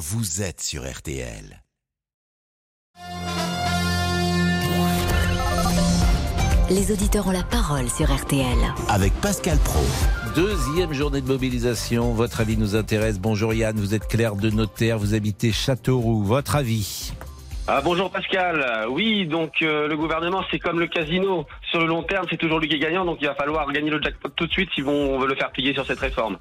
vous êtes sur RTL. Les auditeurs ont la parole sur RTL. Avec Pascal Pro. Deuxième journée de mobilisation. Votre avis nous intéresse. Bonjour Yann, vous êtes clerc de notaire, vous habitez Châteauroux. Votre avis ah, bonjour Pascal. Oui, donc euh, le gouvernement, c'est comme le casino. Sur le long terme, c'est toujours lui qui est gagnant, donc il va falloir gagner le jackpot tout de suite si on veut le faire plier sur cette réforme.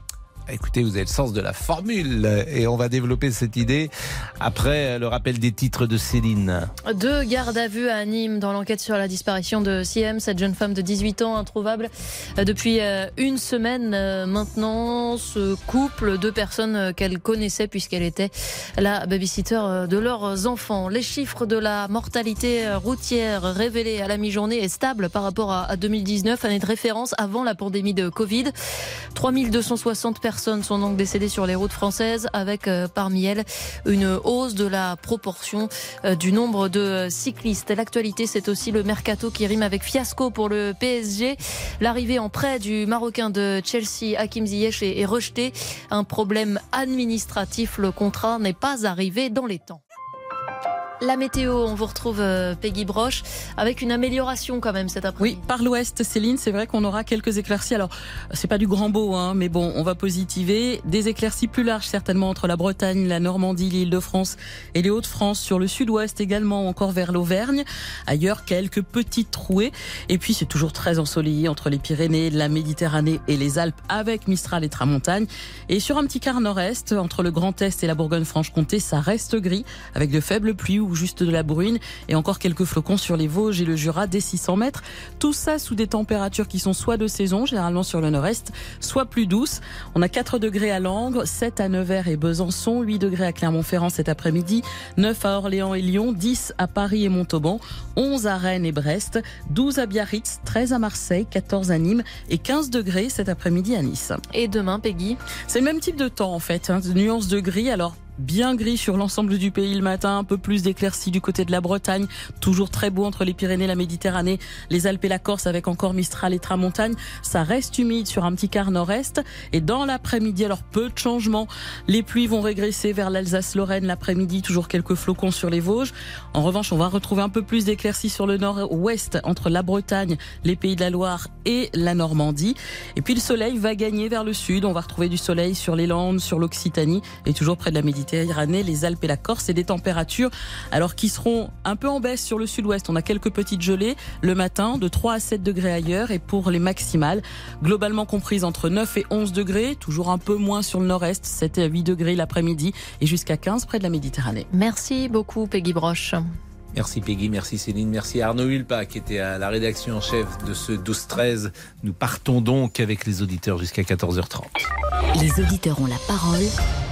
Écoutez, vous avez le sens de la formule et on va développer cette idée après le rappel des titres de Céline. Deux gardes à vue à Nîmes dans l'enquête sur la disparition de Siem, cette jeune femme de 18 ans introuvable depuis euh, une semaine euh, maintenant. Ce couple, deux personnes qu'elle connaissait puisqu'elle était la babysitter de leurs enfants. Les chiffres de la mortalité routière révélés à la mi-journée est stable par rapport à 2019, année de référence avant la pandémie de Covid. 3260 personnes personnes sont donc décédées sur les routes françaises, avec euh, parmi elles une hausse de la proportion euh, du nombre de cyclistes. L'actualité, c'est aussi le mercato qui rime avec fiasco pour le PSG. L'arrivée en prêt du Marocain de Chelsea, Hakim Ziyech, est rejetée. Un problème administratif, le contrat n'est pas arrivé dans les temps. La météo, on vous retrouve euh, Peggy Broche avec une amélioration quand même cet après-midi. Oui, par l'ouest, Céline, c'est vrai qu'on aura quelques éclaircies. Alors, c'est pas du grand beau, hein, mais bon, on va positiver. Des éclaircies plus larges certainement entre la Bretagne, la Normandie, l'île de France et les Hauts-de-France, sur le sud-ouest également, encore vers l'Auvergne. Ailleurs, quelques petites trouées. Et puis, c'est toujours très ensoleillé entre les Pyrénées, la Méditerranée et les Alpes avec Mistral et Tramontagne. Et sur un petit quart nord-est, entre le Grand Est et la Bourgogne-Franche-Comté, ça reste gris avec de faibles pluies juste de la bruine et encore quelques flocons sur les Vosges et le Jura dès 600 mètres. Tout ça sous des températures qui sont soit de saison, généralement sur le nord-est, soit plus douces. On a 4 degrés à Langres, 7 à Nevers et Besançon, 8 degrés à Clermont-Ferrand cet après-midi, 9 à Orléans et Lyon, 10 à Paris et Montauban, 11 à Rennes et Brest, 12 à Biarritz, 13 à Marseille, 14 à Nîmes et 15 degrés cet après-midi à Nice. Et demain, Peggy? C'est le même type de temps en fait, hein, nuances de gris. Alors bien gris sur l'ensemble du pays le matin, un peu plus d'éclaircies du côté de la Bretagne, toujours très beau entre les Pyrénées, la Méditerranée, les Alpes et la Corse avec encore Mistral et Tramontagne. Ça reste humide sur un petit quart nord-est et dans l'après-midi, alors peu de changements. Les pluies vont régresser vers l'Alsace-Lorraine l'après-midi, toujours quelques flocons sur les Vosges. En revanche, on va retrouver un peu plus d'éclaircies sur le nord-ouest entre la Bretagne, les Pays de la Loire et la Normandie. Et puis le soleil va gagner vers le sud. On va retrouver du soleil sur les Landes, sur l'Occitanie et toujours près de la Méditerranée Méditerranée, les Alpes et la Corse et des températures alors qui seront un peu en baisse sur le sud-ouest. On a quelques petites gelées le matin de 3 à 7 degrés ailleurs et pour les maximales globalement comprises entre 9 et 11 degrés, toujours un peu moins sur le nord-est, 7 à 8 degrés l'après-midi et jusqu'à 15 près de la Méditerranée. Merci beaucoup Peggy Broche. Merci Peggy, merci Céline, merci Arnaud Hulpa qui était à la rédaction en chef de ce 12-13. Nous partons donc avec les auditeurs jusqu'à 14h30. Les auditeurs ont la parole.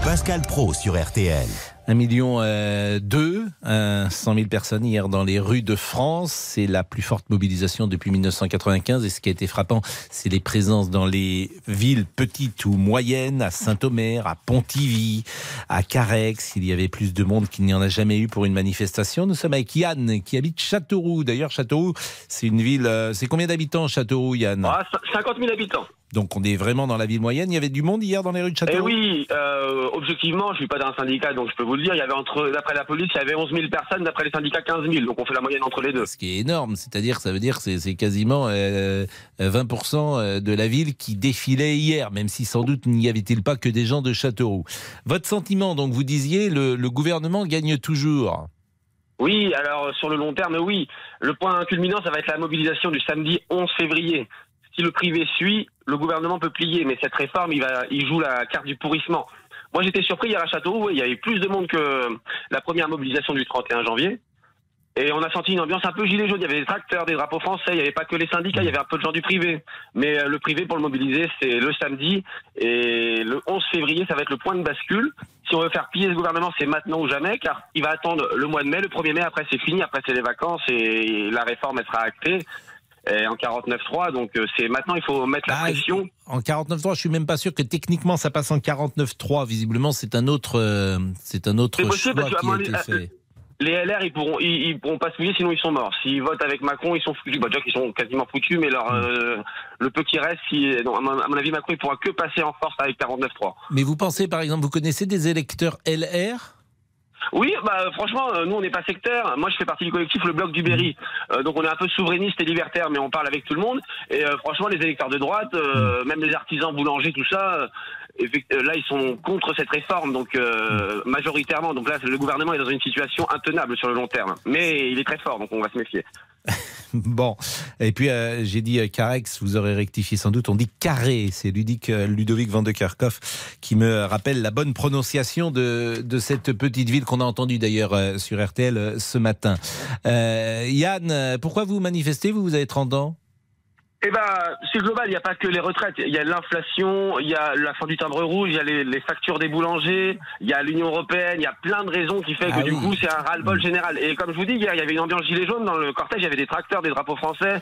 Pascal Pro sur RTL. Un million euh, deux, 100 000 personnes hier dans les rues de France. C'est la plus forte mobilisation depuis 1995. Et ce qui a été frappant, c'est les présences dans les villes petites ou moyennes, à Saint-Omer, à Pontivy, à Carex. Il y avait plus de monde qu'il n'y en a jamais eu pour une manifestation. Nous sommes avec Yann, qui habite Châteauroux. D'ailleurs, Châteauroux, c'est une ville... Euh, c'est combien d'habitants, Châteauroux, Yann? 50 000 habitants. Donc on est vraiment dans la ville moyenne. Il y avait du monde hier dans les rues de Châteauroux Eh oui, euh, objectivement, je suis pas d'un syndicat, donc je peux vous le dire. Il y avait entre, d'après la police, il y avait 11 000 personnes, d'après les syndicats 15 000. Donc on fait la moyenne entre les deux. Ce qui est énorme, c'est-à-dire, ça veut dire, c'est, c'est quasiment euh, 20% de la ville qui défilait hier, même si sans doute n'y avait-il pas que des gens de Châteauroux. Votre sentiment, donc vous disiez, le, le gouvernement gagne toujours. Oui, alors sur le long terme, oui. Le point culminant, ça va être la mobilisation du samedi 11 février si le privé suit, le gouvernement peut plier. Mais cette réforme, il, va, il joue la carte du pourrissement. Moi, j'étais surpris hier à Châteauroux, il y avait plus de monde que la première mobilisation du 31 janvier. Et on a senti une ambiance un peu gilet jaune. Il y avait des tracteurs, des drapeaux français, il n'y avait pas que les syndicats, il y avait un peu de gens du privé. Mais euh, le privé, pour le mobiliser, c'est le samedi. Et le 11 février, ça va être le point de bascule. Si on veut faire plier ce gouvernement, c'est maintenant ou jamais, car il va attendre le mois de mai. Le 1er mai, après, c'est fini. Après, c'est les vacances et la réforme, elle sera actée en 49.3. Donc euh, c'est maintenant il faut mettre la ah, pression. En 49.3, je suis même pas sûr que techniquement ça passe en 49.3. Visiblement, c'est un autre, euh, c'est un autre choix qui a été fait. Euh, les LR, ils pourront, ils, pourront pas se mouiller, sinon ils sont morts. S'ils votent avec Macron, ils sont foutus. Bah, déjà qu'ils sont quasiment foutus, mais leur, mm. le peu qui reste, si, à mon avis, Macron, il pourra que passer en force avec 49.3. Mais vous pensez, par exemple, vous connaissez des électeurs LR Oui, bah franchement, euh, nous on n'est pas sectaire. Moi, je fais partie du collectif Le Bloc du Berry. Euh, donc on est un peu souverainiste et libertaire, mais on parle avec tout le monde. Et euh, franchement, les électeurs de droite, euh, même les artisans boulangers, tout ça, là ils sont contre cette réforme, donc euh, majoritairement. Donc là, le gouvernement est dans une situation intenable sur le long terme. Mais il est très fort, donc on va se méfier. Bon, et puis euh, j'ai dit euh, Carex, vous aurez rectifié sans doute, on dit Carré, c'est Ludic, euh, Ludovic van de Kerkhoff qui me rappelle la bonne prononciation de, de cette petite ville qu'on a entendue d'ailleurs euh, sur RTL euh, ce matin. Yann, pourquoi vous manifestez, vous, vous avez 30 ans? Eh ben, c'est global. Il n'y a pas que les retraites. Il y a l'inflation, il y a la fin du timbre rouge, il y a les, les factures des boulangers, il y a l'Union européenne. Il y a plein de raisons qui fait que Ah du oui. coup, c'est un ras-le-bol général. Et comme je vous dis, hier, il y avait une ambiance gilet jaune dans le cortège. Il y avait des tracteurs, des drapeaux français.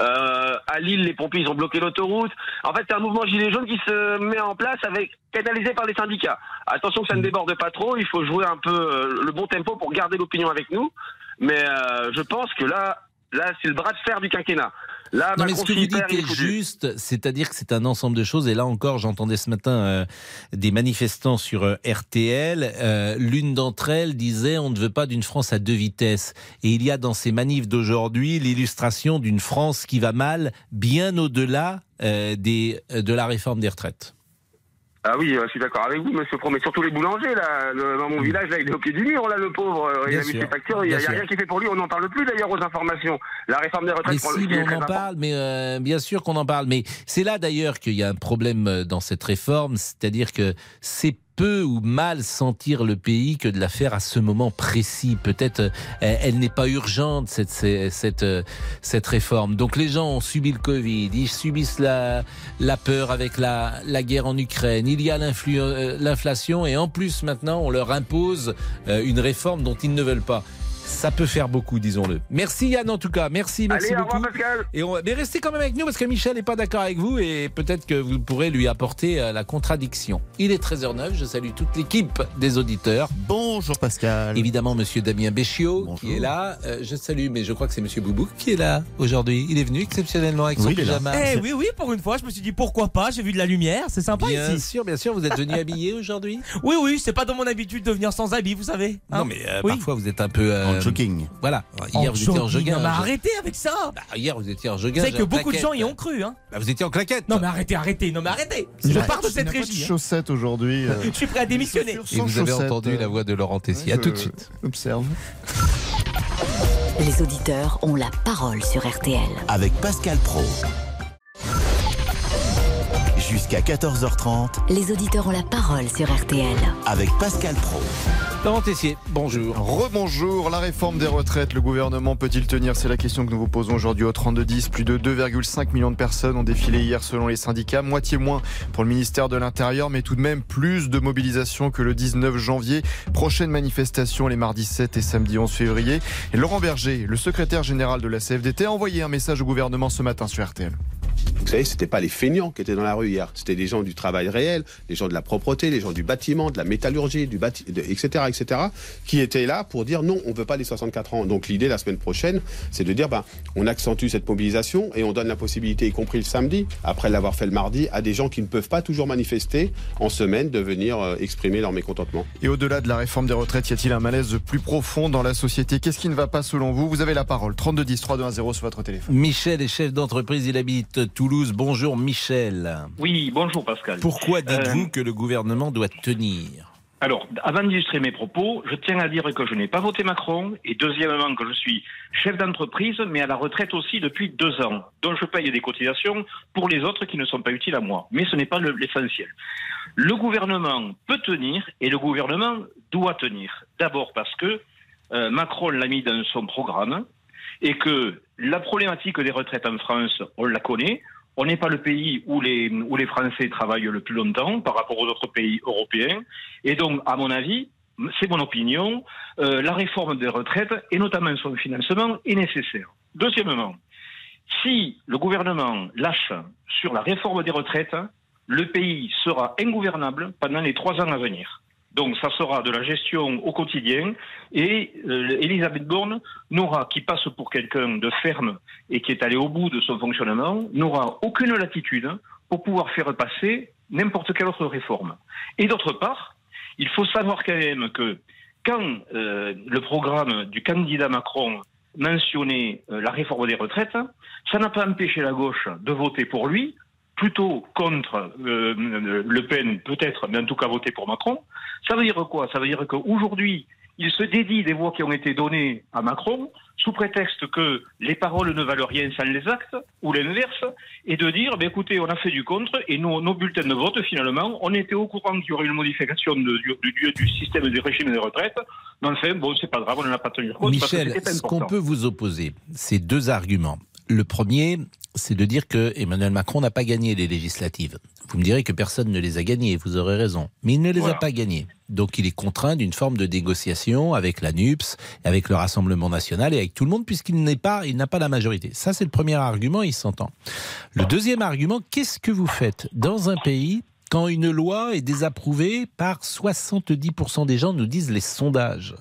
Euh, à Lille, les pompiers ils ont bloqué l'autoroute. En fait, c'est un mouvement gilet jaune qui se met en place avec canalisé par les syndicats. Attention que ça ne déborde pas trop. Il faut jouer un peu euh, le bon tempo pour garder l'opinion avec nous. Mais euh, je pense que là, là, c'est le bras de fer du quinquennat. Là, Non, mais ce que vous dites est juste, c'est-à-dire que c'est un ensemble de choses. Et là encore, j'entendais ce matin euh, des manifestants sur euh, RTL. Euh, L'une d'entre elles disait on ne veut pas d'une France à deux vitesses. Et il y a dans ces manifs d'aujourd'hui l'illustration d'une France qui va mal, bien au-delà des, de la réforme des retraites. Ah oui, euh, je suis d'accord avec vous, monsieur Pro, mais surtout les boulangers, là, le- dans mon village, là, il est au pied du mur, là, le pauvre, euh, il a sûr, ses factures, il n'y a, rien qui est fait pour lui, on n'en parle plus d'ailleurs aux informations. La réforme des retraites, Mais pour si, le mais on en important. parle, mais euh, bien sûr qu'on en parle. Mais c'est là d'ailleurs qu'il y a un problème dans cette réforme, c'est-à-dire que c'est peu ou mal sentir le pays que de la faire à ce moment précis. Peut-être euh, elle, n'est pas urgente cette cette cette, euh, cette réforme. Donc les gens ont subi le Covid, ils subissent la la peur avec la la guerre en Ukraine. Il y a euh, l'inflation et en plus maintenant on leur impose une réforme dont ils ne veulent pas. Ça peut faire beaucoup, disons-le. Merci Yann en tout cas. Merci, merci Allez, au beaucoup. revoir, Pascal. Et on... Mais restez quand même avec nous parce que Michel n'est pas d'accord avec vous et peut-être que vous pourrez lui apporter euh, la contradiction. Il est 13h09, je salue toute l'équipe des auditeurs. Bonjour Pascal. Évidemment, monsieur Damien Béchiot Bonjour. qui est là. Euh, je salue, mais je crois que c'est monsieur Boubou qui est là aujourd'hui. Il est venu exceptionnellement avec son Oui, pyjama. Eh oui, oui, pour une fois, je me suis dit pourquoi pas, j'ai vu de la lumière, c'est sympa Bien ici. sûr, bien sûr, vous êtes venu habillé aujourd'hui? Oui, oui, c'est pas dans mon habitude de venir sans habit, vous savez. hein. Non, mais euh, Oui. parfois vous êtes un peu. euh, En jogging. Voilà. Hier, vous étiez en jogging. Non, mais arrêtez avec ça. Bah, hier, vous étiez en Vous jogging. savez que beaucoup de gens y ont cru, hein. Bah, vous étiez en claquette. Non, mais arrêtez, arrêtez, non, mais arrêtez. Je pars de cette régie. hein. chaussettes aujourd'hui. euh, Je suis prêt à démissionner. Et vous avez entendu euh, la voix de Laurent Tessier. À tout de suite. Observe. Les auditeurs ont la parole sur RTL. Avec Pascal Pro. Jusqu'à 14h30 Les auditeurs ont la parole sur RTL. avec Pascal Pro. Laurent Tessier, bonjour. Rebonjour, la réforme des retraites, le gouvernement peut-il tenir? C'est la question que nous vous posons aujourd'hui au 32-10. Plus de 2,5 millions de personnes ont défilé hier selon les syndicats, moitié moins pour le ministère de l'Intérieur, mais tout de même plus de mobilisation que le 19 janvier. Prochaine manifestation les mardis 7 et samedi 11 février. Et Laurent Berger, le secrétaire général de la CFDT, a envoyé un message au gouvernement ce matin sur RTL. Vous savez, c'était pas les feignants qui étaient dans la rue hier. C'était des gens du travail réel, les gens de la propreté, les gens du bâtiment, de la métallurgie, du bâti, de- etc., etc., qui étaient là pour dire non, on veut pas les 64 ans. Donc l'idée la semaine prochaine, c'est de dire ben, on accentue cette mobilisation et on donne la possibilité, y compris le samedi, après l'avoir fait le mardi, à des gens qui ne peuvent pas toujours manifester en semaine de venir euh, exprimer leur mécontentement. Et au-delà de la réforme des retraites, y a-t-il un malaise plus profond dans la société? Qu'est-ce qui ne va pas selon vous? Vous avez la parole. 3210 3210 sur votre téléphone. Michel est chef d'entreprise, il habite Toulouse. Bonjour Michel. Oui, bonjour Pascal. Pourquoi dites-vous Euh, que le gouvernement doit tenir Alors, avant d'illustrer mes propos, je tiens à dire que je n'ai pas voté Macron et deuxièmement que je suis chef d'entreprise, mais à la retraite aussi depuis deux ans, dont je paye des cotisations pour les autres qui ne sont pas utiles à moi. Mais ce n'est pas le- l'essentiel. Le gouvernement peut tenir et le gouvernement doit tenir. D'abord parce que euh, Macron l'a mis dans son programme et que la problématique des retraites en France, on la connaît. On n'est pas le pays où les, où les Français travaillent le plus longtemps par rapport aux autres pays européens. Et donc, à mon avis, c'est mon opinion, euh, la réforme des retraites, et notamment son financement, est nécessaire. Deuxièmement, si le gouvernement lâche sur la réforme des retraites, le pays sera ingouvernable pendant les trois ans à venir. Donc ça sera de la gestion au quotidien et euh, Elisabeth Borne n'aura, qui passe pour quelqu'un de ferme et qui est allé au bout de son fonctionnement, n'aura aucune latitude pour pouvoir faire passer n'importe quelle autre réforme. Et d'autre part, il faut savoir quand même que quand euh, le programme du candidat Macron mentionnait euh, la réforme des retraites, ça n'a pas empêché la gauche de voter pour lui, plutôt contre euh, Le Pen peut-être, mais en tout cas voter pour Macron. Ça veut dire quoi? Ça veut dire qu'aujourd'hui, il se dédie des voix qui ont été données à Macron sous prétexte que les paroles ne valent rien sans les actes, ou l'inverse, et de dire, ben écoutez, on a fait du contre, et nos, nos bulletins de vote, finalement, on était au courant qu'il y aurait une modification de- du, du- du système des régimes des retraites, mais enfin, bon, c'est pas grave, on n'en a pas tenu compte. parce que Michel, c'était ce qu'on peut vous opposer, c'est deux arguments. Le premier, c'est de dire que Emmanuel Macron n'a pas gagné les législatives. Vous me direz que personne ne les a gagnées, vous aurez raison. Mais il ne les Voilà. a pas gagnées. Donc il est contraint d'une forme de négociation avec la NUPS, avec le Rassemblement national et avec tout le monde, puisqu'il n'est pas, il n'a pas la majorité. Ça, c'est le premier argument, il s'entend. Le deuxième argument, qu'est-ce que vous faites dans un pays quand une loi est désapprouvée par 70% des gens, nous disent les sondages?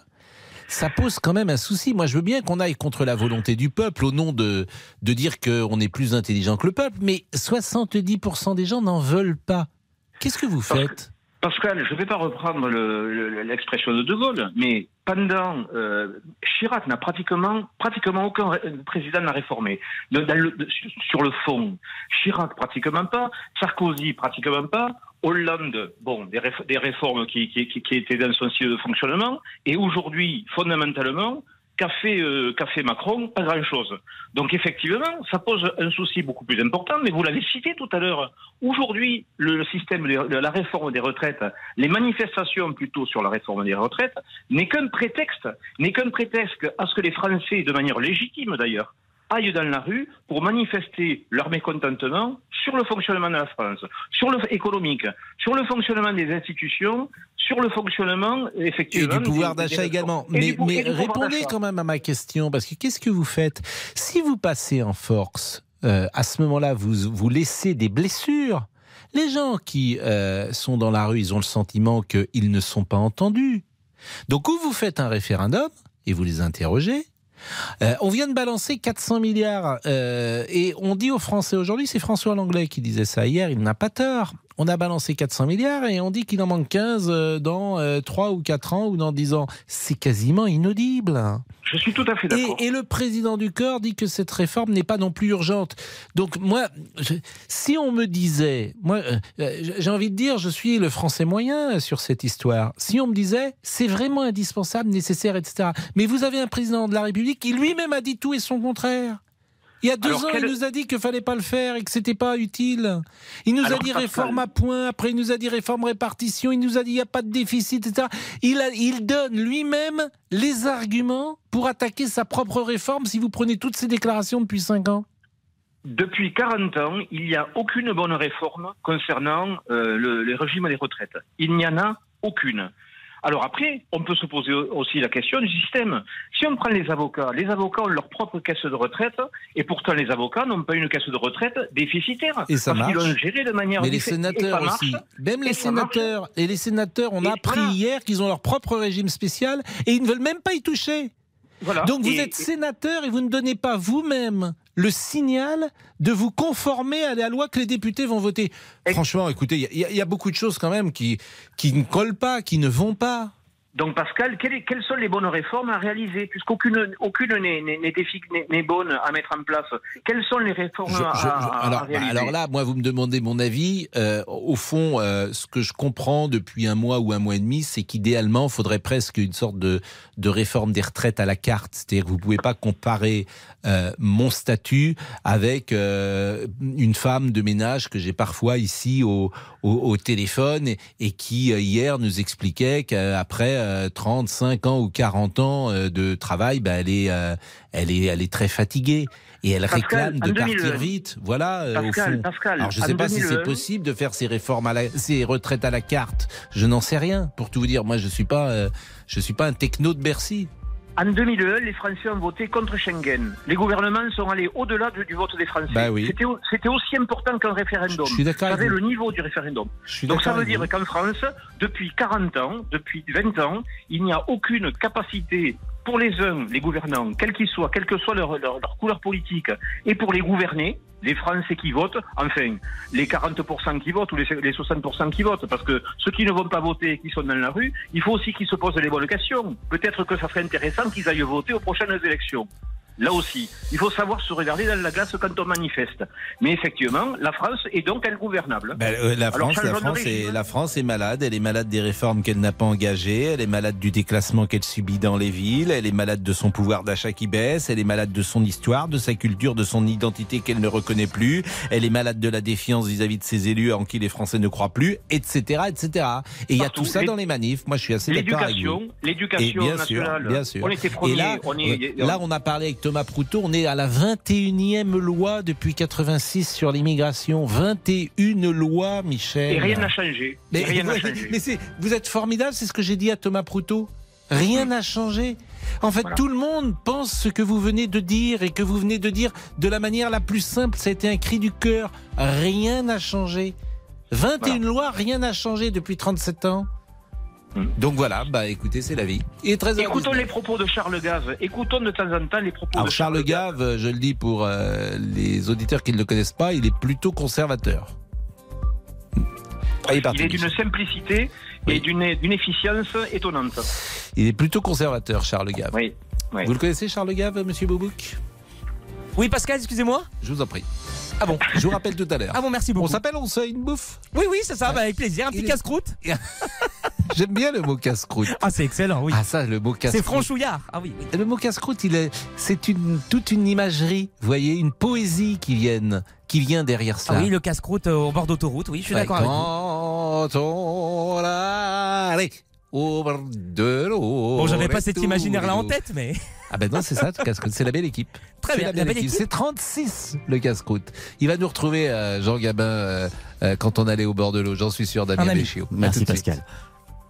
Ça pose quand même un souci. Moi, je veux bien qu'on aille contre la volonté du peuple au nom de, de dire qu'on est plus intelligent que le peuple, mais 70% des gens n'en veulent pas. Qu'est-ce que vous faites? Pascal, je ne vais pas reprendre le- le- l'expression de De Gaulle, mais pendant euh, Chirac n'a pratiquement pratiquement aucun ré- président n'a réformé. Sur le fond, Chirac pratiquement pas, Sarkozy pratiquement pas, Hollande, bon, des, réf- des réformes qui, étaient dans son style de fonctionnement, et aujourd'hui, fondamentalement, qu'a fait, euh, qu'a fait Macron Pas grand-chose. Donc effectivement, ça pose un souci beaucoup plus important, mais vous l'avez cité tout à l'heure. Aujourd'hui, le, système de la réforme des retraites, les manifestations plutôt sur la réforme des retraites, n'est qu'un prétexte, n'est qu'un prétexte à ce que les Français, de manière légitime d'ailleurs, aillent dans la rue pour manifester leur mécontentement sur le fonctionnement de la France, sur le économique, sur le fonctionnement des institutions, sur le fonctionnement Et effectivement du pouvoir d'achat également. Mais, répondez quand même à ma question, parce que qu'est-ce que vous faites Si vous passez en force, euh, à ce moment-là, vous, vous laissez des blessures? Les gens qui euh, sont dans la rue, ils ont le sentiment qu'ils ne sont pas entendus. Donc, ou vous faites un référendum et vous les interrogez, euh, on vient de balancer 400 milliards euh, et on dit aux Français aujourd'hui, c'est François Langlais qui disait ça hier, il n'a pas tort. On a balancé 400 milliards et on dit qu'il en manque 15 euh, dans euh, 3 ou 4 ans ou dans 10 ans. C'est quasiment inaudible. Je suis tout à fait d'accord. Et, et le président du corps dit que cette réforme n'est pas non plus urgente. Donc moi, je- si on me disait, moi, euh, euh, j'ai envie de dire, je suis le français moyen sur cette histoire. Si on me disait, c'est vraiment indispensable, nécessaire, etc. Mais vous avez un président de la République qui lui-même a dit tout et son contraire. Il y a deux Alors, ans, quel- il nous a dit qu'il fallait pas le faire et que c'était pas utile. Il nous Alors, a dit réforme à point, après il nous a dit réforme répartition, il nous a dit il n'y a pas de déficit, etc. Il, a- il donne lui-même les arguments pour attaquer sa propre réforme si vous prenez toutes ces déclarations depuis cinq ans. Depuis 40 ans, il n'y a aucune bonne réforme concernant euh, le, les régimes des retraites. Il n'y en a aucune. Alors après, on peut se poser aussi la question du système. Si on prend les avocats, les avocats ont leur propre caisse de retraite, et pourtant les avocats n'ont pas une caisse de retraite déficitaire. Et ça parce marche. l'ont géré de manière Mais les sénateurs marche. aussi, même les marche. sénateurs, et les sénateurs, on a appris voilà. hier qu'ils ont leur propre régime spécial et ils ne veulent même pas y toucher. Voilà. Donc vous Et- êtes sénateur et vous ne donnez pas vous-même le signal de vous conformer à la loi que les députés vont voter. Franchement, écoutez, il y, a- il y a beaucoup de choses quand même qui, qui ne collent pas, qui ne vont pas. Donc Pascal, quelles, sont les bonnes réformes à réaliser? Puisqu'aucune aucune n'est- bonne à mettre en place. Quelles sont les réformes Je- je- à, alors, bah, réaliser? alors là, moi, vous me demandez mon avis. Euh, au fond, euh, ce que je comprends depuis un mois ou un mois et demi, c'est qu'idéalement, il faudrait presque une sorte de, de réforme des retraites à la carte. C'est-à-dire que vous ne pouvez pas comparer euh, mon statut avec une femme de ménage que j'ai parfois ici au, au, au téléphone et, et qui, hier, nous expliquait qu'après euh, 35 ans ou 40 ans euh, de travail, ben, elle, est, euh, elle, est, elle est très fatiguée. Et elle Pascal, réclame de partir 2001. vite. Voilà, euh, Pascal, au fond. Pascal, Alors je ne sais pas si c'est 2001. possible de faire ces réformes, à la, ces retraites à la carte. Je n'en sais rien. Pour tout vous dire, moi je suis pas, je suis pas un techno de Bercy. En 2001, les Français ont voté contre Schengen. Les gouvernements sont allés au-delà du, du vote des Français. Bah oui. C'était au- C'était aussi important qu'un référendum. Je suis d'accord le niveau du référendum. Donc ça veut dire qu'en France, depuis 40 ans, depuis 20 ans, il n'y a aucune capacité pour les uns, les gouvernants, quels qu'ils soient, quelle que soit leur, leur, leur couleur politique, et pour les gouvernés, les Français qui votent, enfin, les 40% qui votent ou les, les 60% qui votent, parce que ceux qui ne vont pas voter, qui sont dans la rue, il faut aussi qu'ils se posent les bonnes questions. Peut-être que ça serait intéressant qu'ils aillent voter aux prochaines élections. Là aussi, il faut savoir se regarder dans la glace quand on manifeste. Mais effectivement, la France est donc ingouvernable. Ben, euh, la, Alors, France, la, est, la France est malade. Elle est malade des réformes qu'elle n'a pas engagées. Elle est malade du déclassement qu'elle subit dans les villes. Elle est malade de son pouvoir d'achat qui baisse. Elle est malade de son histoire, de sa culture, de son identité qu'elle ne reconnaît plus. Elle est malade de la défiance vis-à-vis de ses élus en qui les Français ne croient plus, etc., etc. Et il y a tout ça dans les manifs. Moi, je suis assez d'accord avec vous. L'éducation, bien sûr, nationale. bien sûr. On était premiers. là, on est, là, on a parlé avec Thomas Proutot. On est à la 21e loi depuis 86 sur l'immigration. 21 lois, Michel. et rien n'a changé. Mais, rien changé. mais vous êtes formidable, c'est ce que j'ai dit à Thomas Proutot. Rien n'a changé. En fait, Voilà. tout le monde pense ce que vous venez de dire et que vous venez de dire de la manière la plus simple. Ça a été un cri du cœur. Rien n'a changé. 21 lois, rien n'a changé depuis 37 ans. Hmm. Donc voilà, bah écoutez, c'est la vie. Et très Écoutons les propos de Charles Gave. Écoutons de temps en temps les propos Alors de Charles Gave, euh, je le dis pour euh, les auditeurs qui ne le connaissent pas, il est plutôt conservateur. Ah, il est parti, Il est d'une simplicité Oui. et d'une d'une efficience étonnante. Il est plutôt conservateur, Charles Gave. Oui. oui. Vous le connaissez, Charles Gave, monsieur Boubouk? Oui, Pascal, excusez-moi. Je vous en prie. Ah bon Je vous rappelle tout à l'heure. Ah bon, merci On beaucoup. s'appelle, on se fait une bouffe? Oui, oui, c'est ça, bah, avec plaisir. Un petit est- casse-croûte. J'aime bien le mot casse-croûte. Ah, c'est excellent, oui. Ah ça, le mot casse-croûte. c'est franchouillard. Ah oui. oui. Le mot casse-croûte, il est, c'est une, toute une imagerie, vous voyez, une poésie qui vient, qui vient derrière Ah ça. oui, le casse-croûte euh, au bord d'autoroute, oui, je suis Ouais, d'accord avec vous. quand on allait au bord de l'eau. Bon, j'avais pas cet imaginaire-là en tête, mais. Ah ben non, c'est ça, le casse-croûte. C'est la belle équipe. Très C'est bien, la belle équipe. C'est 36, le casse-croûte. Il va nous retrouver, euh, Jean Gabin, euh, euh, quand on allait au bord de l'eau. J'en suis sûr, Damien. Béchiot. Merci suite.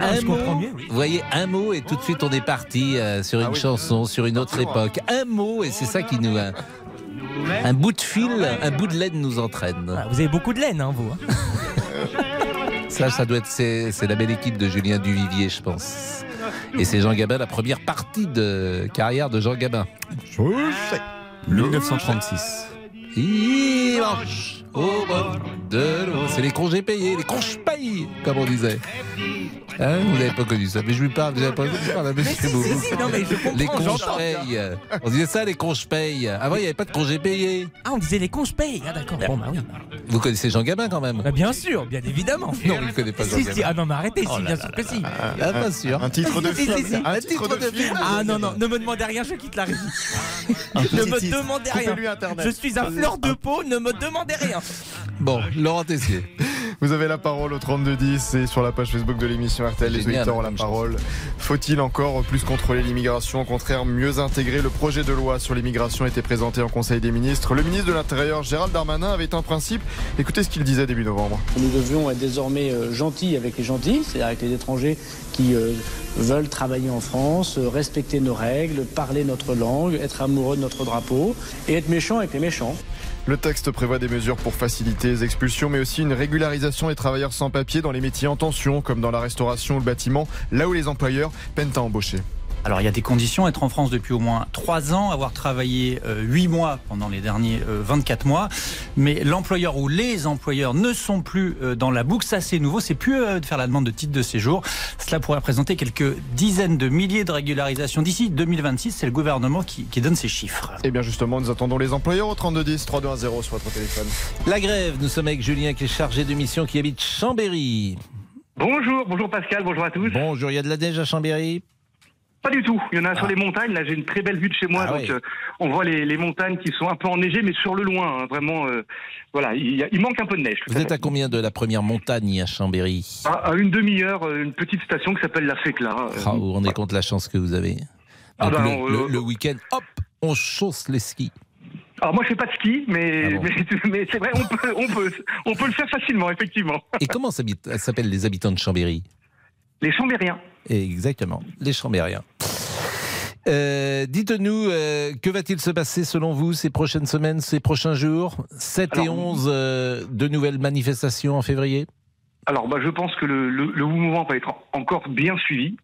Un je mot, comprends mieux, oui. vous voyez, un mot et tout de suite on est parti euh, sur une Ah oui. chanson, sur une autre époque. Un mot et c'est ça qui nous... Un, un bout de fil, un bout de laine nous entraîne. Ah, vous avez beaucoup de laine, hein, vous. hein. Ça, ça doit être... C'est c'est la belle équipe de Julien Duvivier, je pense. Et c'est Jean Gabin, la première partie de carrière de Jean Gabin. 1936. Il marche au bord de l'eau. C'est les congés payés, les congés payés, comme on disait. Hein, vous n'avez pas connu ça, mais je lui parle, vous n'avez pas connu ça, Mais monsieur si, si, si, non, mais je comprends, Les congés payent. On disait ça, les congés payent. Avant, il n'y avait pas de congés payés. Ah, on disait les cons, je paye. Ah, d'accord. Bon, bah oui. Vous connaissez Jean Gabin quand même Bah, bien sûr, bien évidemment. Non, vous ne connaissez pas Jean Si, si, Gabin. ah non, mais arrêtez, Oh si, là bien sûr que si. Ah, pas sûr. Un titre de film. si, si. Un titre de film. Ah non, non, ne me demandez rien, je quitte la régie. Ne me demandez rien. Je suis un fleur de peau, ne me demandez rien. Bon, Laurent Tessier. Vous avez la parole au 3210 et sur la page Facebook de l'émission RTL, les auditeurs ont la parole. Faut-il encore plus contrôler l'immigration Au contraire, mieux intégrer Le projet de loi sur l'immigration a été présenté en Conseil des ministres. Le ministre de l'Intérieur, Gérald Darmanin, avait un principe. Écoutez ce qu'il disait début novembre. Nous devions être désormais euh, gentils avec les gentils, c'est-à-dire avec les étrangers qui euh, veulent travailler en France, euh, respecter nos règles, parler notre langue, être amoureux de notre drapeau, et être méchants avec les méchants. Le texte prévoit des mesures pour faciliter les expulsions, mais aussi une régularisation des travailleurs sans papier dans les métiers en tension, comme dans la restauration ou le bâtiment, là où les employeurs peinent à embaucher. Alors il y a des conditions, être en France depuis au moins 3 ans, avoir travaillé euh, 8 mois pendant les derniers euh, 24 mois, mais l'employeur ou les employeurs ne sont plus euh, dans la boucle, ça c'est nouveau, c'est plus euh, de faire la demande de titre de séjour. Cela pourrait représenter quelques dizaines de milliers de régularisations d'ici 2026, c'est le gouvernement qui, qui donne ces chiffres. Et Eh bien justement, nous attendons les employeurs au 3210 3210 sur votre téléphone. La grève, nous sommes avec Julien qui est chargé de mission qui habite Chambéry. Bonjour, bonjour Pascal, bonjour à tous. Bonjour, il y a de la neige à Chambéry? Pas du tout. Il y en a sur les montagnes. Là, j'ai une très belle vue de chez moi. Ah donc, euh, on voit les, les montagnes qui sont un peu enneigées, mais sur le loin. hein, vraiment, euh, voilà, il, manque un peu de neige. Vous à êtes fait. à combien de la première montagne à Chambéry? À, à une demi-heure, euh, une petite station qui s'appelle la Fécla. Ah, Vous vous rendez compte la chance que vous avez? Ah Donc, ben, le, on- le- le week-end, hop, on chausse les skis. Alors moi je fais pas de ski, mais, mais, mais c'est vrai, on peut, on, peut, on peut le faire facilement, effectivement. Et comment s'appellent les habitants de Chambéry? Les Chambériens. Exactement, les Chambériens. Euh, Dites-nous, euh, que va-t-il se passer selon vous ces prochaines semaines, ces prochains jours? 7 et Alors, 11 euh, de nouvelles manifestations en février? Alors, bah, je pense que le, le, le mouvement va être encore bien suivi.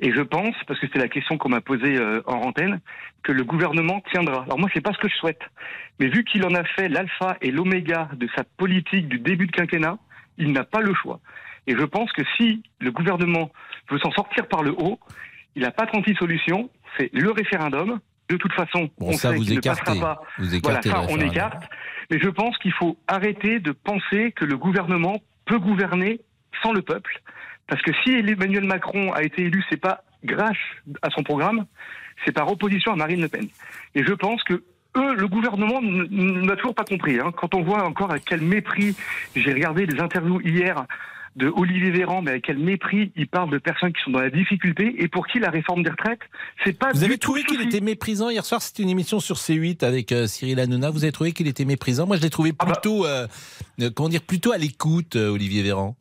Et je pense, parce que c'est la question qu'on m'a posée en antenne, que le gouvernement tiendra. Alors moi, c'est pas ce que je souhaite. Mais vu qu'il en a fait l'alpha et l'oméga de sa politique du début de quinquennat, il n'a pas le choix. Et je pense que si le gouvernement veut s'en sortir par le haut, il n'a pas 36 solutions. C'est le référendum. De toute façon, Bon, on ça, sait vous qu'il ne écartez. passera pas. Vous voilà, écartez ça, on écarte. Mais je pense qu'il faut arrêter de penser que le gouvernement peut gouverner sans le peuple. Parce que si Emmanuel Macron a été élu, c'est pas grâce à son programme, c'est par opposition à Marine Le Pen. Et je pense que eux, le gouvernement n'a toujours pas compris. hein. Quand on voit encore avec quel mépris, j'ai regardé les interviews hier de Olivier Véran, mais avec quel mépris il parle de personnes qui sont dans la difficulté et pour qui la réforme des retraites, c'est pas Vous du avez trouvé qu'il était méprisant hier soir? C'était une émission sur C8 avec euh, Cyril Hanouna. Vous avez trouvé qu'il était méprisant? Moi, je l'ai trouvé Ah bah. plutôt, euh, euh, comment dire, plutôt à l'écoute, euh, Olivier Véran.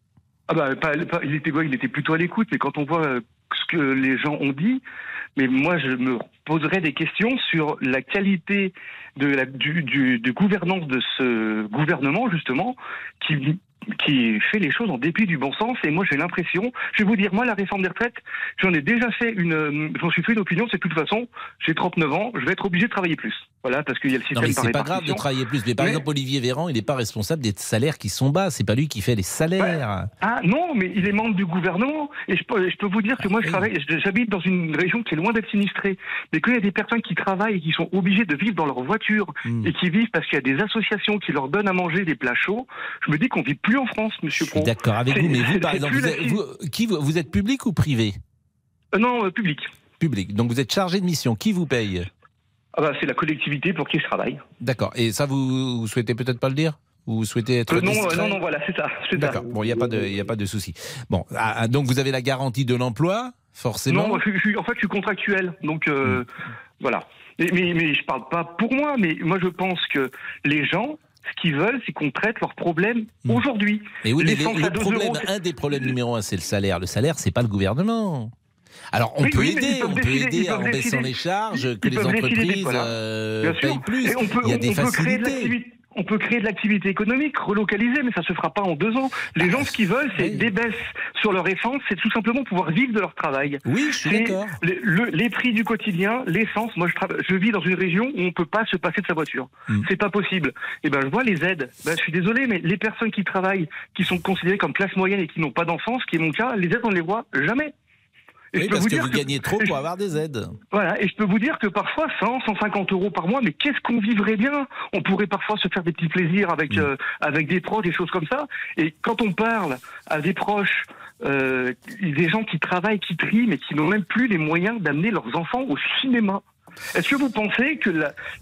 Ah bah, pas- pas- il, était, ouais, il était plutôt à l'écoute, mais quand on voit ce que les gens ont dit, mais moi je me poserais des questions sur la qualité de la du, du- de gouvernance de ce gouvernement justement qui qui fait les choses en dépit du bon sens et moi j'ai l'impression, je vais vous dire moi la réforme des retraites, j'en ai déjà fait une euh, j'en suis fait une opinion, c'est que de toute façon, j'ai 39 ans, je vais être obligé de travailler plus. Voilà, parce qu'il y a le Non, système mais par c'est pas grave de travailler plus. Mais par Mais- exemple, Olivier Véran, il n'est pas responsable des salaires qui sont bas. C'est pas lui qui fait les salaires. Ah non, mais il est membre du gouvernement. Et je peux, je peux vous dire que moi, Ah je travaille, j'habite dans une région qui est loin d'être sinistrée. Mais qu'il y a des personnes qui travaillent et qui sont obligées de vivre dans leur voiture Hmm. et qui vivent parce qu'il y a des associations qui leur donnent à manger des plats chauds, je me dis qu'on vit plus en France, monsieur d'accord avec vous, mais vous, par exemple, vous êtes, vous- qui, vous êtes public ou privé? Euh, non, euh, public. Public. Donc vous êtes chargé de mission. Qui vous paye? Ah bah, c'est la collectivité pour qui je travaille. D'accord. Et ça, vous, vous souhaitez peut-être pas le dire Ou vous souhaitez être Euh, non, euh, non, non, voilà, c'est ça. D'accord. Bon, il n'y a pas de, il a pas de souci. Bon, ah, ah, donc vous avez la garantie de l'emploi, forcément. Non, moi, je, en fait, je suis contractuel. Donc, Hmm. euh, voilà. Et- mais, mais je parle pas pour moi, mais moi, je pense que les gens, ce qu'ils veulent, c'est qu'on traite leurs problèmes aujourd'hui. Mais oui, mais les- à le 2 problème, euros, c'est- un des problèmes numéro un, c'est le salaire. Le salaire, c'est pas le gouvernement. Alors, on Oui, peut oui, aider, on peut aider en baissant les charges, que Ils les entreprises euh, Bien sûr. payent plus. On peut, Il y a on- des on peut créer de facilités. l'activité. On peut créer de l'activité économique relocalisée, mais ça se fera pas en deux ans. Les gens, ce qu'ils veulent, c'est des baisses sur leur essence, c'est tout simplement pouvoir vivre de leur travail. Oui, je suis d'accord. le- le- les prix du quotidien, l'essence. Moi, je, trava- je vis dans une région où on peut pas se passer de sa voiture. Mm. C'est pas possible. Et ben, je vois les aides. Ben, je suis désolé, mais les personnes qui travaillent, qui sont considérées comme classe moyenne et qui n'ont pas d'enfants, ce qui est mon cas, les aides, on ne les voit jamais. Et Oui, je peux parce vous que dire vous gagnez trop pour avoir des aides. voilà, et je peux vous dire que parfois 100, 150 euros par mois, mais qu'est-ce qu'on vivrait bien? On pourrait parfois se faire des petits plaisirs avec euh, avec des proches, des choses comme ça. Et quand on parle à des proches, euh, des gens qui travaillent, qui trient, mais qui n'ont même plus les moyens d'amener leurs enfants au cinéma. Est-ce que vous pensez que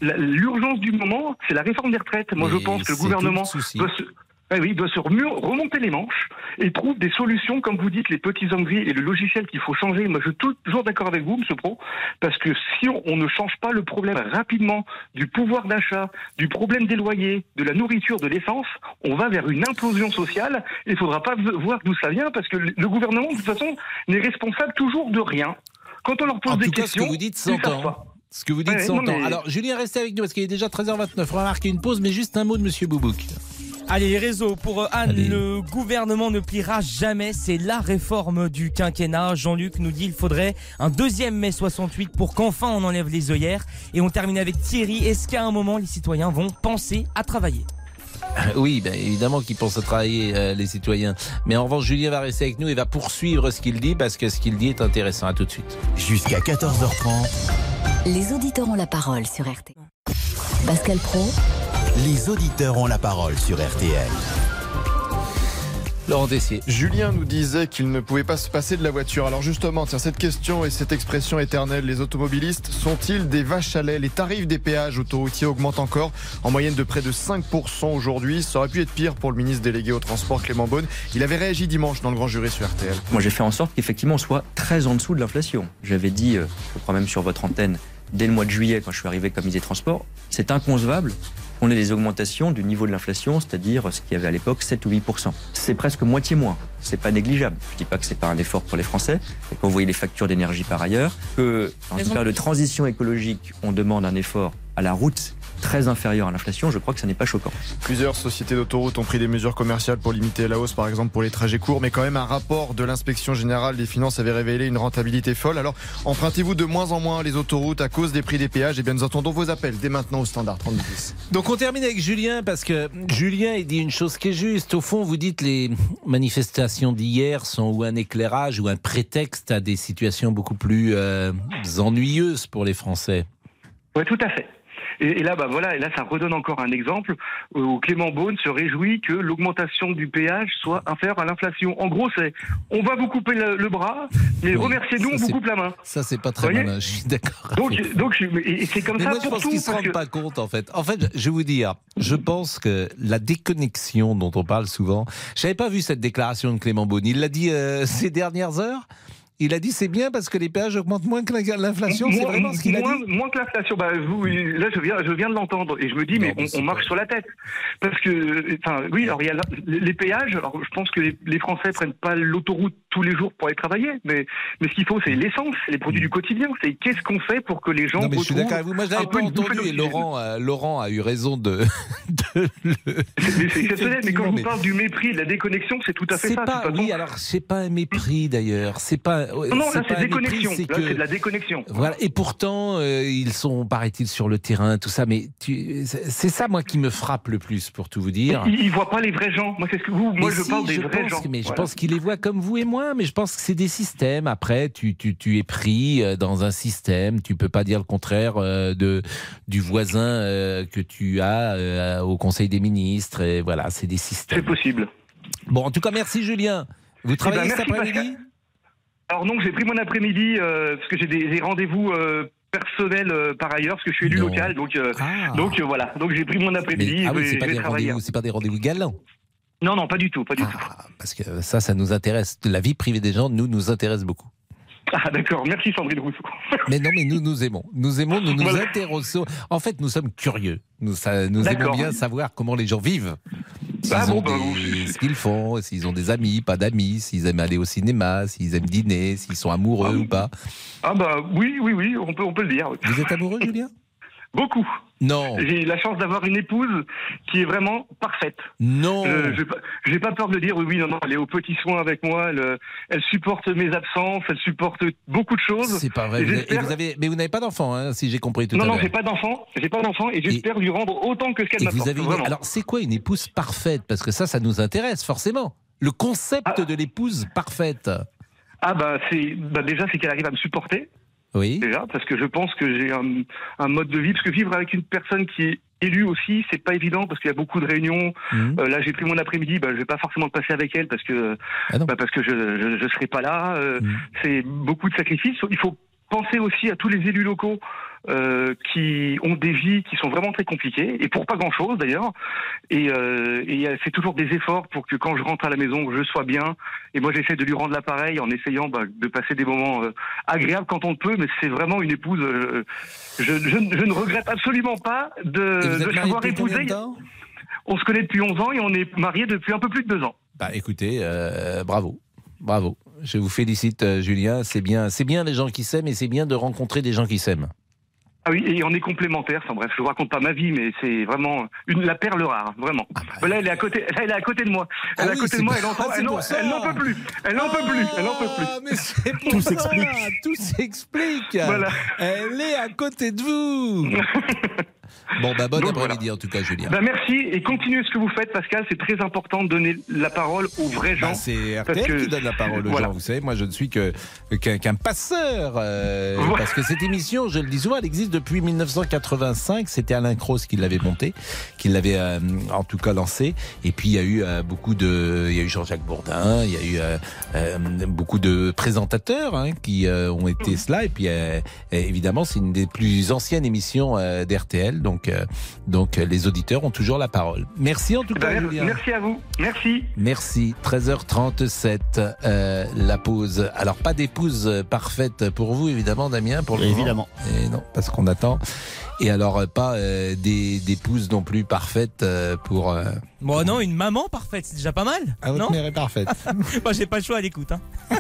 l'urgence du moment, c'est la réforme des retraites? Moi, Mais je pense que le gouvernement doit se, ah oui, doit se remonter les manches et trouve des solutions, comme vous dites, les petits hommes gris et le logiciel qu'il faut changer. Moi, je suis toujours d'accord avec vous, Monsieur Pro, parce que si on, ne change pas le problème rapidement du pouvoir d'achat, du problème des loyers, de la nourriture, de l'essence, on va vers une implosion sociale. Il faudra pas voir d'où ça vient, parce que le gouvernement, de toute façon, n'est responsable toujours de rien. Quand on leur pose En des cas, questions, ce que vous dites s'entend. pas. Ce que vous dites s'entend. mais- Alors, Julien, restez avec nous parce qu'il est déjà 13h29. On va marquer une pause, mais juste un mot de Monsieur Boubouk. Allez, les réseaux, pour euh, Anne, le gouvernement ne pliera jamais. C'est la réforme du quinquennat. Jean-Luc nous dit qu'il faudrait un deuxième mai 68 pour qu'enfin on enlève les œillères. Et on termine avec Thierry. Est-ce qu'à un moment, les citoyens vont penser à travailler? Oui, ben, évidemment qu'ils pensent à travailler, euh, les citoyens. Mais en revanche, Julien va rester avec nous et va poursuivre ce qu'il dit parce que ce qu'il dit est intéressant. À tout de suite. Jusqu'à 14h30, Les auditeurs ont la parole sur RT. Pascal Pro, les auditeurs ont la parole sur RTL. Laurent Tessier. Julien nous disait qu'il ne pouvait pas se passer de la voiture. Alors justement, tiens, cette question et cette expression éternelle, les automobilistes sont-ils des vaches à lait? Les tarifs des péages autoroutiers augmentent encore en moyenne de près de 5% aujourd'hui. Ça aurait pu être pire pour le ministre délégué au transport Clément Beaune. Il avait réagi dimanche dans le grand jury sur RTL. Moi, j'ai fait en sorte qu'effectivement, on soit très en dessous de l'inflation. J'avais dit, euh, je crois même sur votre antenne, dès le mois de juillet, quand je suis arrivé comme ministre des Transports, c'est inconcevable qu'on ait des augmentations du niveau de l'inflation, c'est-à-dire ce qu'il y avait à l'époque 7 ou 8% C'est presque moitié moins. C'est pas négligeable. Je dis pas que c'est pas un effort pour les Français. Et quand vous voyez les factures d'énergie par ailleurs, que en une période de transition écologique, on demande un effort à la route très inférieur à l'inflation, je crois que ça n'est pas choquant. Plusieurs sociétés d'autoroutes ont pris des mesures commerciales pour limiter la hausse, par exemple pour les trajets courts, mais quand même un rapport de l'inspection générale des finances avait révélé une rentabilité folle. Alors empruntez-vous de moins en moins les autoroutes à cause des prix des péages? Et bien nous attendons vos appels dès maintenant au standard 3010. Donc on termine avec Julien parce que Julien il dit une chose qui est juste. Au fond, vous dites les manifestations d'hier sont ou un éclairage ou un prétexte à des situations beaucoup plus euh, ennuyeuses pour les Français. Oui, tout à fait. Et, là, bah voilà, et là, ça redonne encore un exemple où Clément Beaune se réjouit que l'augmentation du péage soit inférieure à l'inflation. En gros, c'est on va vous couper le, bras, mais remerciez-nous, on vous coupe la main. Ça, c'est pas très malin, je suis d'accord. Donc, donc c'est comme ça moi, je pense qu'ils ne se rendent pas compte, en fait. En fait, je vais vous dire, je pense que la déconnexion dont on parle souvent, je n'avais pas vu cette déclaration de Clément Beaune. Il l'a dit euh, ces dernières heures. Il a dit c'est bien parce que les péages augmentent moins que l'inflation. C'est vraiment ce qu'il a dit. Moins que l'inflation. Bah, vous, là, je viens, je viens de l'entendre et je me dis mais on, marche sur la tête. Parce que, enfin, oui, alors il y a les péages. Alors, je pense que les, les Français prennent pas l'autoroute tous les jours pour aller travailler, mais mais ce qu'il faut, c'est l'essence, les produits du quotidien. C'est qu'est-ce qu'on fait pour que les gens. Non, mais je suis d'accord avec vous. Moi, je l'avais pas entendu et Laurent, euh, Laurent a eu raison de. de le... C'est exceptionnel. Mais quand vous parle du mépris, de la déconnexion, c'est tout à fait ça. Pas, oui, alors c'est pas un mépris d'ailleurs. C'est pas non, là c'est déconnexion. Là c'est de la déconnexion. Voilà. Et pourtant, euh, ils sont, paraît-il, sur le terrain, tout ça. Mais c'est ça, moi, qui me frappe le plus, pour tout vous dire. ils, ne voient pas les vrais gens. Moi, c'est ce que vous. Moi, je parle des vrais gens. mais je pense qu'ils les voient comme vous et moi. Mais je pense que c'est des systèmes. Après, tu, tu, tu, es pris euh, dans un système. Tu peux pas dire le contraire euh, de du voisin que tu as au Conseil des ministres. Et voilà, c'est des systèmes. C'est possible. Bon, en tout cas, merci Julien. Vous eh ben, travaillez cet après-midi alors non, j'ai pris mon après-midi euh, parce que j'ai des, rendez-vous euh, personnels euh, par ailleurs parce que je suis élu local, donc ah. donc voilà. Donc j'ai pris mon après-midi. Ah oui, c'est pas, des rendez-vous, c'est pas des rendez-vous galants. Non, non, pas du tout, pas du ah, tout. Parce que ça, ça nous intéresse. La vie privée des gens, nous, nous intéresse beaucoup. Ah d'accord, merci Sandrine Rousseau. Mais non, mais nous nous aimons. Nous aimons, nous nous intéressons. En fait, nous sommes curieux. Nous, ça, nous aimons bien savoir comment les gens vivent. Ah bon, bah, ce qu'ils font, s'ils ont des amis, pas d'amis, s'ils aiment aller au cinéma, s'ils aiment dîner, s'ils sont amoureux ah ou pas. Ah bah oui, oui, oui, on peut, on peut le dire. Vous êtes amoureux, Julien? Beaucoup. Non. J'ai la chance d'avoir une épouse qui est vraiment parfaite. Non. Euh, J'ai pas, peur de dire oui, non, non, elle est au petit soin avec moi. Elle, elle supporte mes absences, elle supporte beaucoup de choses. C'est pas vrai. vous avez, mais vous n'avez pas d'enfant, hein, si j'ai compris tout non, à l'heure. Non, non, j'ai pas d'enfant. J'ai pas d'enfant et j'espère lui rendre autant que ce qu'elle m'apporte. Avez... Alors, c'est quoi une épouse parfaite? Parce que ça, ça nous intéresse forcément. Le concept ah. de l'épouse parfaite. Ah bah c'est, bah déjà c'est qu'elle arrive à me supporter. Oui. Déjà, parce que je pense que j'ai un, un, mode de vie, parce que vivre avec une personne qui est élue aussi, c'est pas évident parce qu'il y a beaucoup de réunions. Mmh. Euh, là, j'ai pris mon après-midi, bah, je vais pas forcément le passer avec elle parce que ah bah, parce que je, je, je serai pas là. Euh, mmh. C'est beaucoup de sacrifices. Il faut penser aussi à tous les élus locaux euh, qui ont des vies qui sont vraiment très compliquées et pour pas grand chose d'ailleurs. Et, euh, et toujours des efforts pour que quand je rentre à la maison, je sois bien. Et moi, j'essaie de lui rendre l'appareil en essayant bah, de passer des moments euh, agréables quand on peut. Mais c'est vraiment une épouse. Euh, je, je, je, ne regrette absolument pas de, de savoir épouser. On se connaît depuis 11 ans et on est mariés depuis un peu plus de deux ans. Bah écoutez, bravo. Bravo. Je vous félicite, Julien. C'est bien, c'est bien les gens qui s'aiment et c'est bien de rencontrer des gens qui s'aiment. Ah oui, et on est complémentaires. Enfin bref, je vous raconte pas ma vie, mais c'est vraiment une, la perle rare, vraiment. Ah bah, là, elle est à côté, là, elle est à côté de moi. Elle est à côté de moi, elle elle, n'en peut plus. Elle n'en peut plus. Elle n'en peut plus. Ah, mais c'est tout s'explique. Tout s'explique. Voilà. Elle est à côté de vous. Bon, bah, bon après-midi en tout cas, Julien. Bah, merci et continuez ce que vous faites, Pascal. C'est très important de donner la parole aux vrais gens. Bah, c'est RTL qui donne la parole aux gens. Vous savez, moi, je ne suis que qu'un passeur. Euh, parce que cette émission, je le dis souvent, elle existe depuis 1985. C'était Alain Cross qui l'avait montée, qui l'avait euh, en tout cas lancé. Et puis, il y a eu euh, beaucoup de. Il y a eu Jean-Jacques Bourdin, il y a eu beaucoup de présentateurs hein, qui ont été cela. Et puis, évidemment, c'est une des plus anciennes émissions d'RTL Donc, euh, donc euh, les auditeurs ont toujours la parole. Merci en tout cas, Ben, Julien. merci à vous. Merci. Merci. 13h37, euh, la pause. Alors, pas d'épouse parfaite pour vous, évidemment, Damien, pour le moment. Évidemment. Et non, parce qu'on attend. Et alors, pas euh, des non plus parfaite euh, pour. euh, Bon, non, une maman parfaite, c'est déjà pas mal. Ah, votre non mère est parfaite. Moi, j'ai pas le choix à l'écoute. Hein.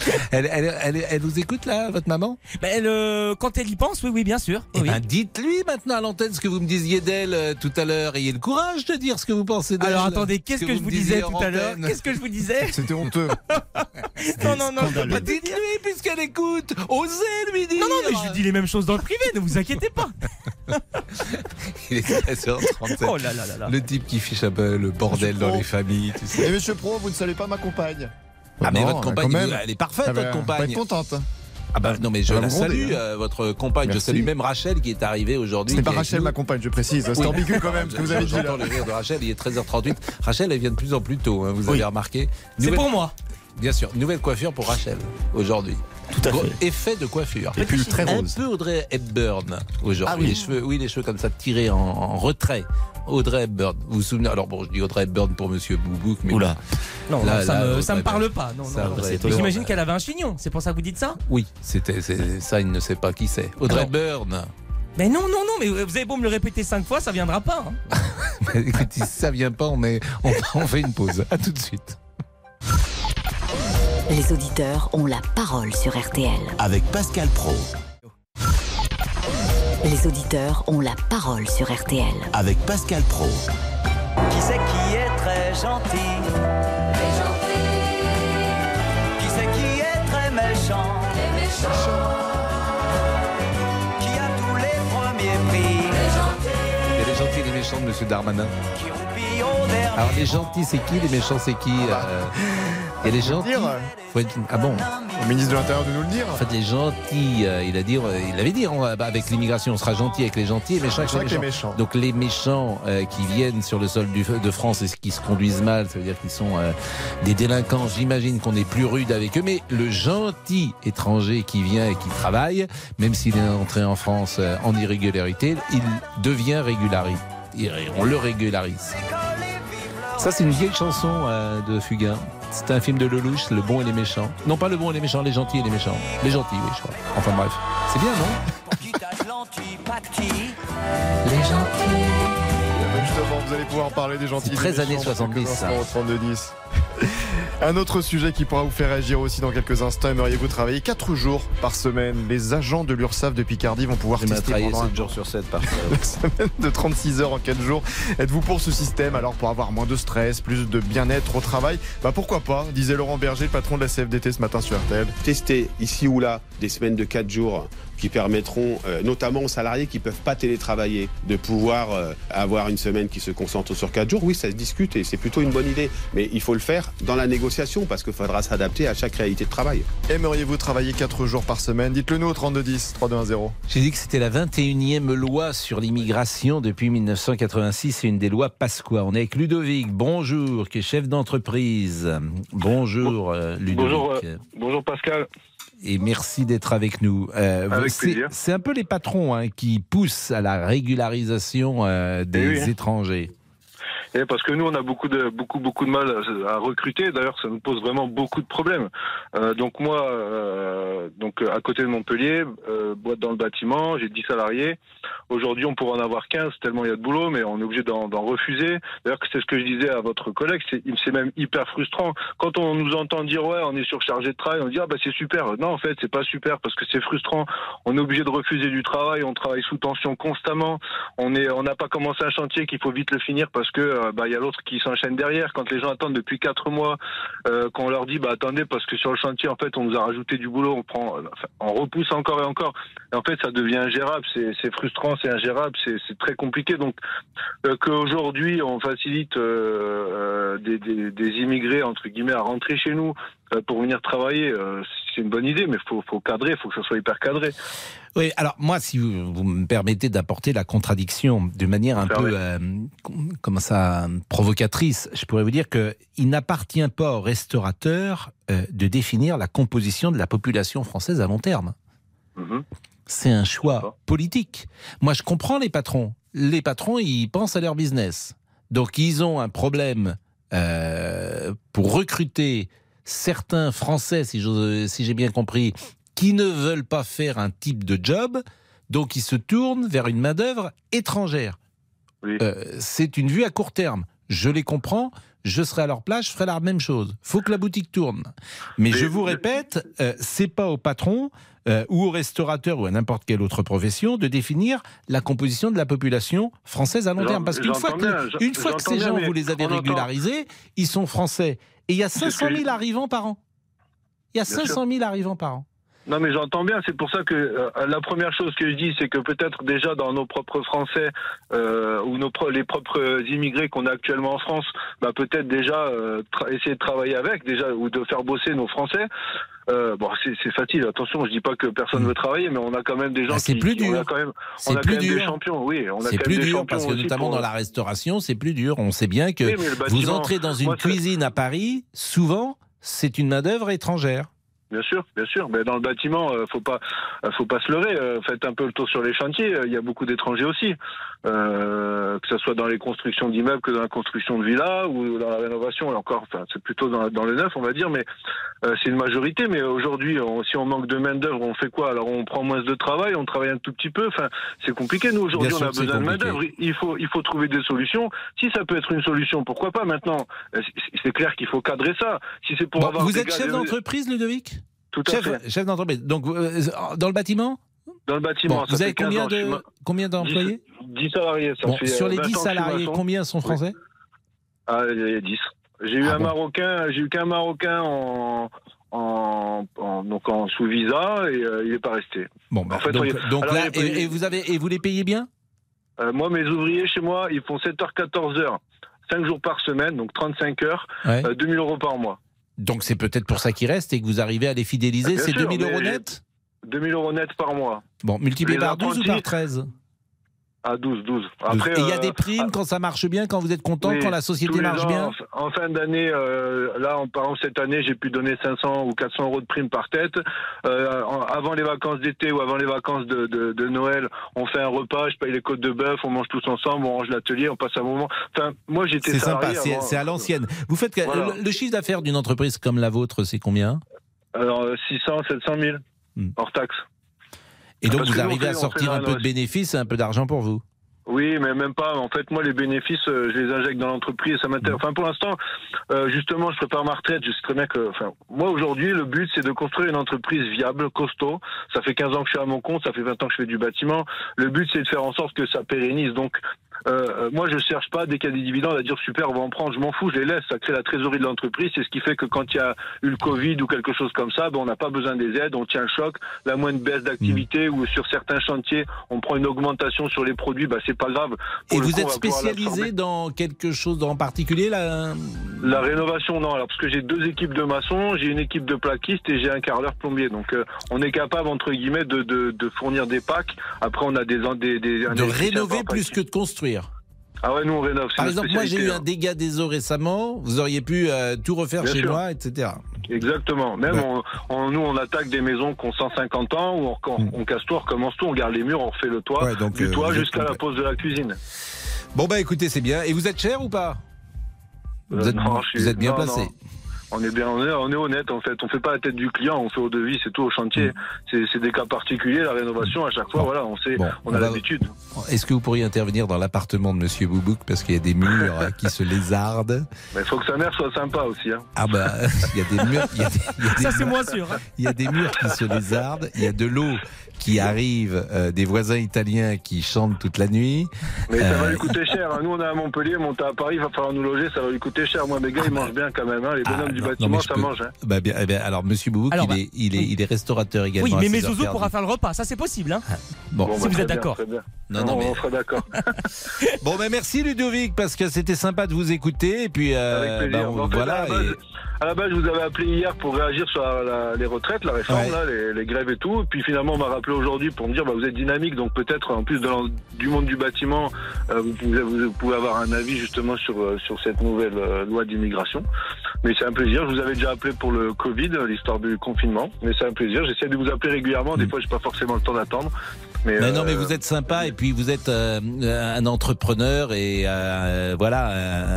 elle, elle, elle, elle vous écoute là, votre maman? Ben, elle, euh, quand elle y pense, oui, oui, bien sûr. Eh Oui. ben, dites-lui maintenant à l'antenne ce que vous me disiez d'elle euh, tout à l'heure. Ayez le courage de dire ce que vous pensez d'elle. Alors attendez, qu'est-ce que, je vous disais tout à l'heure. Qu'est-ce que je vous disais C'était honteux. Non, non, non, je peux pas Bah, dites-lui puisqu'elle écoute. Osez lui dire. Non, non, mais je lui dis les mêmes choses dans le privé, ne vous inquiétez pas. Il est 13h37. Oh là là là là. Le type qui fiche un peu le bordel dans les familles, tu sais. Et monsieur Pro, vous ne saluez pas ma compagne Ah, mais Non, votre compagne, quand même. elle est parfaite, Ah, bah, votre elle compagne. être contente. Ah bah non mais je Elle la gronder, salue, hein. euh, votre compagne. Je salue même Rachel qui est arrivée aujourd'hui. Ce n'est pas est Rachel, nous. ma compagne, je précise. C'est Oui. ambigu quand même, ce que vous avez dit là. J'entends le rire de Rachel, il est 13h38. Rachel, elle vient de plus en plus tôt, hein, vous Oui. avez remarqué. C'est Nouvelle- pour moi. Bien sûr, nouvelle coiffure pour Rachel aujourd'hui. Tout à fait. Effet de coiffure. Et puis très Un rose. peu Audrey Hepburn aujourd'hui. Ah oui. Les cheveux, oui, les cheveux comme ça tirés en, en retrait. Audrey Hepburn. Vous vous souvenez Alors bon, je dis Audrey Hepburn pour Monsieur Boubouk, mais Oula. Non, Là, non, ça, là, me, ça parle pas. Non, non. J'imagine qu'elle avait un chignon, c'est pour ça que vous dites ça? Oui, c'était ça, il ne sait pas qui c'est. Audrey Alors- Hepburn. Mais non, non, non, mais vous avez beau me le répéter cinq fois, ça viendra pas. hein. Si ça vient pas, on, met, on, on fait une pause. À tout de suite. Les auditeurs ont la parole sur RTL. Avec Pascal Pro. Les auditeurs ont la parole sur RTL. Avec Pascal Pro. Qui c'est qui est très gentil? Qui c'est qui est très méchant? Qui a tous les premiers prix? Il y a les gentils et les méchants de Monsieur Darmanin. Qui Alors les gentils c'est qui, les méchants c'est qui euh, A les Faut être- Ah bon au ministre de l'Intérieur de nous le dire. En fait les gentils, euh, il a dit, euh, il avait dit, on bah, avec l'immigration on sera gentil avec les gentils et méchants avec les avec les méchants. méchants. Donc les méchants euh, qui viennent sur le sol du, de France et qui se conduisent mal, ça veut dire qu'ils sont euh, des délinquants. J'imagine qu'on est plus rude avec eux, mais le gentil étranger qui vient et qui travaille, même s'il est entré en France euh, en irrégularité, il devient régularisé. On le régularise. Ça, c'est une vieille chanson euh, de Fugain. C'est un film de Lelouch, Le bon et les méchants. Non, pas le bon et les méchants, les gentils et les méchants. Les gentils, oui, je crois. Enfin bref. C'est bien, non Les gentils. Justement, vous allez pouvoir parler des gentils. 13 années 70. 32 10. Un autre sujet qui pourra vous faire réagir aussi dans quelques instants. Aimeriez-vous travailler 4 jours par semaine? Les agents de l'URSSAF de Picardie vont pouvoir tester travailler pendant un 7 jours sur 7 par semaine de 36 heures en 4 jours. Êtes-vous pour ce système Alors pour avoir moins de stress, plus de bien-être au travail, bah pourquoi pas disait Laurent Berger, le patron de la CFDT ce matin sur RTL. Tester ici ou là des semaines de 4 jours qui permettront euh, notamment aux salariés qui peuvent pas télétravailler de pouvoir euh, avoir une semaine qui se concentre sur 4 jours. Oui, ça se discute et c'est plutôt une bonne idée. Mais il faut le faire dans la négociation parce qu'il faudra s'adapter à chaque réalité de travail. Aimeriez-vous travailler 4 jours par semaine? Dites-le nous au 3210 3210. J'ai dit que c'était la 21e loi sur l'immigration depuis 1986. C'est une des lois Pasqua. On est avec Ludovic. Bonjour, qui est chef d'entreprise. Bonjour, euh, Ludovic. Bonjour, euh, bonjour Pascal. Et merci d'être avec nous. Euh, c'est- un peu les patrons hein, qui poussent à la régularisation euh, des Eh oui. étrangers. Et parce que nous, on a beaucoup de beaucoup beaucoup de mal à, recruter. D'ailleurs, ça nous pose vraiment beaucoup de problèmes. Euh, donc moi, euh, donc à côté de Montpellier, euh, boîte dans le bâtiment, j'ai 10 salariés. Aujourd'hui, on pourrait en avoir 15 tellement il y a de boulot, mais on est obligé d'en refuser. D'ailleurs, c'est ce que je disais à votre collègue, c'est même hyper frustrant quand on nous entend dire ouais, on est surchargé de travail, on dit ah bah c'est super. Non, en fait, c'est pas super parce que c'est frustrant. On est obligé de refuser du travail, on travaille sous tension constamment. On est, on n'a pas commencé un chantier qu'il faut vite le finir parce que bah il y a l'autre qui s'enchaîne derrière. Quand les gens attendent depuis quatre mois, euh, qu'on leur dit bah attendez parce que sur le chantier en fait on nous a rajouté du boulot, on prend, enfin, on repousse encore et encore. Et en fait ça devient ingérable, c'est frustrant, c'est ingérable, c'est très compliqué. Donc euh, qu'aujourd'hui on facilite euh, euh, des, des, des immigrés entre guillemets à rentrer chez nous pour venir travailler, euh, c'est une bonne idée, mais faut faut cadrer, faut que ça soit hyper cadré. Oui, alors moi, si vous, vous me permettez d'apporter la contradiction de manière un peu, euh, comment ça, provocatrice, je pourrais vous dire que il n'appartient pas aux restaurateurs euh, de définir la composition de la population française à long terme. Mhm. C'est un choix politique. Moi, je comprends les patrons. Les patrons, ils pensent à leur business. Donc, ils ont un problème euh, pour recruter certains Français, si j'ai bien compris, qui ne veulent pas faire un type de job. Donc, ils se tournent vers une main-d'œuvre étrangère. Euh, c'est une vue à court terme. Je les comprends. Je serai à leur place, je ferai la même chose. faut que la boutique tourne. Mais je vous répète, euh, c'est pas au patron euh, ou au restaurateur ou à n'importe quelle autre profession de définir la composition de la population française à long terme. Parce qu'une fois que, bien, une fois que j'entends ces gens, vous les avez régularisés, ils sont français. Et il y a C'est ce 500 que 000 je- arrivants par an. Il y a Bien sûr. 500 000 arrivants par an. Non, mais j'entends bien. C'est pour ça que euh, la première chose que je dis, c'est que peut-être déjà dans nos propres Français euh, ou nos pro- les propres immigrés qu'on a actuellement en France, bah, peut-être déjà euh, essayer de travailler avec déjà ou de faire bosser nos Français. Euh, bon, c'est facile. Attention, je dis pas que personne veut travailler, mais on a quand même des gens Mm. Ah, c'est plus qui- on dur. a quand même, on a plus quand même des dur. champions. Oui, on a C'est quand plus même des dur parce que notamment pour- dans la restauration, c'est plus dur. On sait bien que Oui, vous entrez dans une moi, cuisine à Paris, souvent, c'est une main-d'œuvre étrangère. Bien sûr, bien sûr. Mais dans le bâtiment, euh, faut pas, euh, faut pas se leurrer. euh, faites un peu le tour sur les chantiers. Il y a beaucoup d'étrangers aussi, euh, que ce soit dans les constructions d'immeubles que dans la construction de villas ou dans la rénovation. Et encore, enfin, c'est plutôt dans, dans le neuf, on va dire. Mais euh, c'est une majorité. Mais aujourd'hui, on- si on manque de main d'œuvre, on fait quoi? Alors on prend moins de travail, on travaille un tout petit peu. Enfin, c'est compliqué. Nous aujourd'hui, on a besoin de main d'œuvre. Il faut, il faut trouver des solutions. Si ça peut être une solution, pourquoi pas Maintenant, euh, c'est- clair qu'il faut cadrer ça. Si c'est pour Bon, avoir vous êtes chef d'entreprise, Ludovic? Tout à chef, fait. Chef d'entreprise. Donc, euh, dans le bâtiment? Dans le bâtiment, Bon, ça Vous avez 15 combien de combien d'employés 10, 10 salariés, ça Bon, fait Sur euh, les 20 10 ans que je suis salariés, combien sont français Ah, il y a 10. J'ai eu Ah un bon. Marocain, j'ai eu qu'un Marocain en, en, en- donc en sous visa et euh, il n'est pas resté. Bon, bah, En fait, donc, on- donc alors, là, et, et vous avez et vous les payez bien? Euh, moi, mes ouvriers chez moi, ils font 7h, 14h, 5 jours par semaine, donc 35 heures, Ouais. euh, 2000 euros par mois. Donc c'est peut-être pour ça qu'ils restent et que vous arrivez à les fidéliser. Bien C'est sûr, 2000 euros net 2000 euros net par mois. Bon, multiplié par 12 ou par 13 À 12, 12. 12. Après, Et il y a euh, des primes quand ça marche bien, quand vous êtes content, Oui, quand la société marche ans, bien En, fin d'année, euh, là, en, par exemple, cette année, j'ai pu donner 500 ou 400 euros de prime par tête. Euh, avant les vacances d'été ou avant les vacances de, de- de Noël, on fait un repas, je paye les côtes de bœuf, on mange tous ensemble, on range l'atelier, on passe un moment. Enfin, moi, j'étais C'est sympa, c'est à l'ancienne. Vous faites Voilà. le, le chiffre d'affaires d'une entreprise comme la vôtre, c'est combien? Alors, euh, 600, 700 000, hors taxe. Et donc Parce vous nous, arrivez à sortir un peu de bénéfices et un peu d'argent pour vous? Oui, mais même pas. En fait, moi, les bénéfices, euh, je les injecte dans l'entreprise. Ça m'intéresse. Enfin, pour l'instant, euh, justement, je prépare ma retraite. Je sais très bien que, enfin, moi, aujourd'hui, le but, c'est de construire une entreprise viable, costaud. Ça fait 15 ans que je suis à mon compte. Ça fait 20 ans que je fais du bâtiment. Le but, c'est de faire en sorte que ça pérennise. Donc, euh, euh, moi, je cherche pas dès qu'il y a des dividendes à dire super, on va en prendre. Je m'en fous. Je les laisse. Ça crée la trésorerie de l'entreprise. C'est ce qui fait que quand il y a eu le Covid ou quelque chose comme ça, ben, on n'a pas besoin des aides. On tient le choc. La moindre baisse d'activité ou sur certains chantiers, on prend une augmentation sur les produits. Ben, c'est pas grave. Pour Et vous coup, êtes spécialisé dans quelque chose en particulier là La rénovation, non. Alors, parce que j'ai deux équipes de maçons, j'ai une équipe de plaquistes et j'ai un carreleur plombier. Donc, euh, on est capable, entre guillemets, de, de, de fournir des packs. Après, on a des... des, des De rénover plus que de construire Ah ouais, nous, on rénove. Par exemple, moi j'ai eu un hein. dégât des eaux récemment, vous auriez pu euh, tout refaire Bien chez sûr. moi, etc. Exactement. Même, on, on- nous, on attaque des maisons qui ont 150 ans, où on, on, on casse tout, on recommence tout, on garde les murs, on refait le toit. Ouais, donc, du euh, toit vous êtes jusqu'à la pose de la cuisine. Bon bah écoutez, c'est bien. Et vous êtes cher ou pas? Vous Euh, êtes, non, je suis- vous êtes bien non, placé. non. On est bien, on est, on est honnête en fait. On fait pas la tête du client, on fait au devis, c'est tout au chantier. C'est c'est des cas particuliers, la rénovation à chaque fois. Voilà, on sait, on on a va- l'habitude. Est-ce que vous pourriez intervenir dans l'appartement de Monsieur Boubouk parce qu'il y a des murs qui se lézardent? Mais il faut que sa mère soit sympa aussi. Hein. Ah bah il y a des murs, il y a des, y a des Ça, c'est moins sûr. hein. Il y a des murs qui se lézardent, il y a de l'eau qui arrive, euh, des voisins italiens qui chantent toute la nuit. Mais ça va Euh, lui coûter cher. hein. Nous, on est à Montpellier, monter à Paris, il va falloir nous loger, ça va lui coûter cher. Moi, mes gars, ils mangent bien quand même. Hein. Les bonhommes du Ah, non, bâtiment, je ça peux- mange. Hein. Bah bien, eh bien, alors Monsieur Boubouk, Alors, il, bah, est, il, est, il est restaurateur également. Oui, mais 6 mes zouzous pourra faire le repas, ça c'est possible. Hein Bon, Bon, si bah, vous êtes d'accord. Non, non, on, mais- on sera d'accord. Bon, ben merci Ludovic parce que c'était sympa de vous écouter et puis euh, Avec plaisir. bah, on- voilà. et- à la base, je vous avais appelé hier pour réagir sur la- la- les retraites, la réforme, Ouais. là, les, les grèves et tout. Puis finalement, on m'a rappelé aujourd'hui pour me dire, bah, vous êtes dynamique, donc peut-être en plus de du monde du bâtiment, euh, vous, pouvez, vous pouvez avoir un avis justement sur, euh, sur cette nouvelle euh, loi d'immigration. Mais c'est un plaisir. Je vous avais déjà appelé pour le Covid, l'histoire du confinement. Mais c'est un plaisir. J'essaie de vous appeler régulièrement. Des fois, j'ai pas forcément le temps d'attendre. Mais, Mais non, mais vous êtes sympa et puis vous êtes un entrepreneur et voilà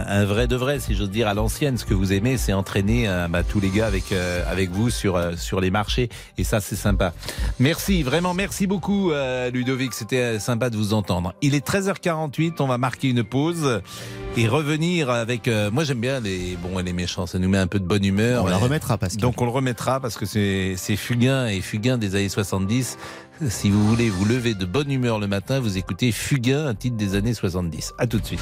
un, un vrai de vrai, si j'ose dire à l'ancienne. Ce que vous aimez, c'est entraîner euh, bah, tous les gars avec euh, avec vous sur euh, sur les marchés et ça c'est sympa. Merci, vraiment merci beaucoup Ludovic, c'était sympa de vous entendre. Il est 13h48, on va marquer une pause et revenir avec. moi j'aime bien les bons et les méchants, ça nous met un peu de bonne humeur. On la Et- remettra, Pascal. Donc on le remettra parce que c'est c'est Fugain et Fugain des années 70. Si vous voulez vous lever de bonne humeur le matin, vous écoutez Fugain, un titre des années 70. À tout de suite.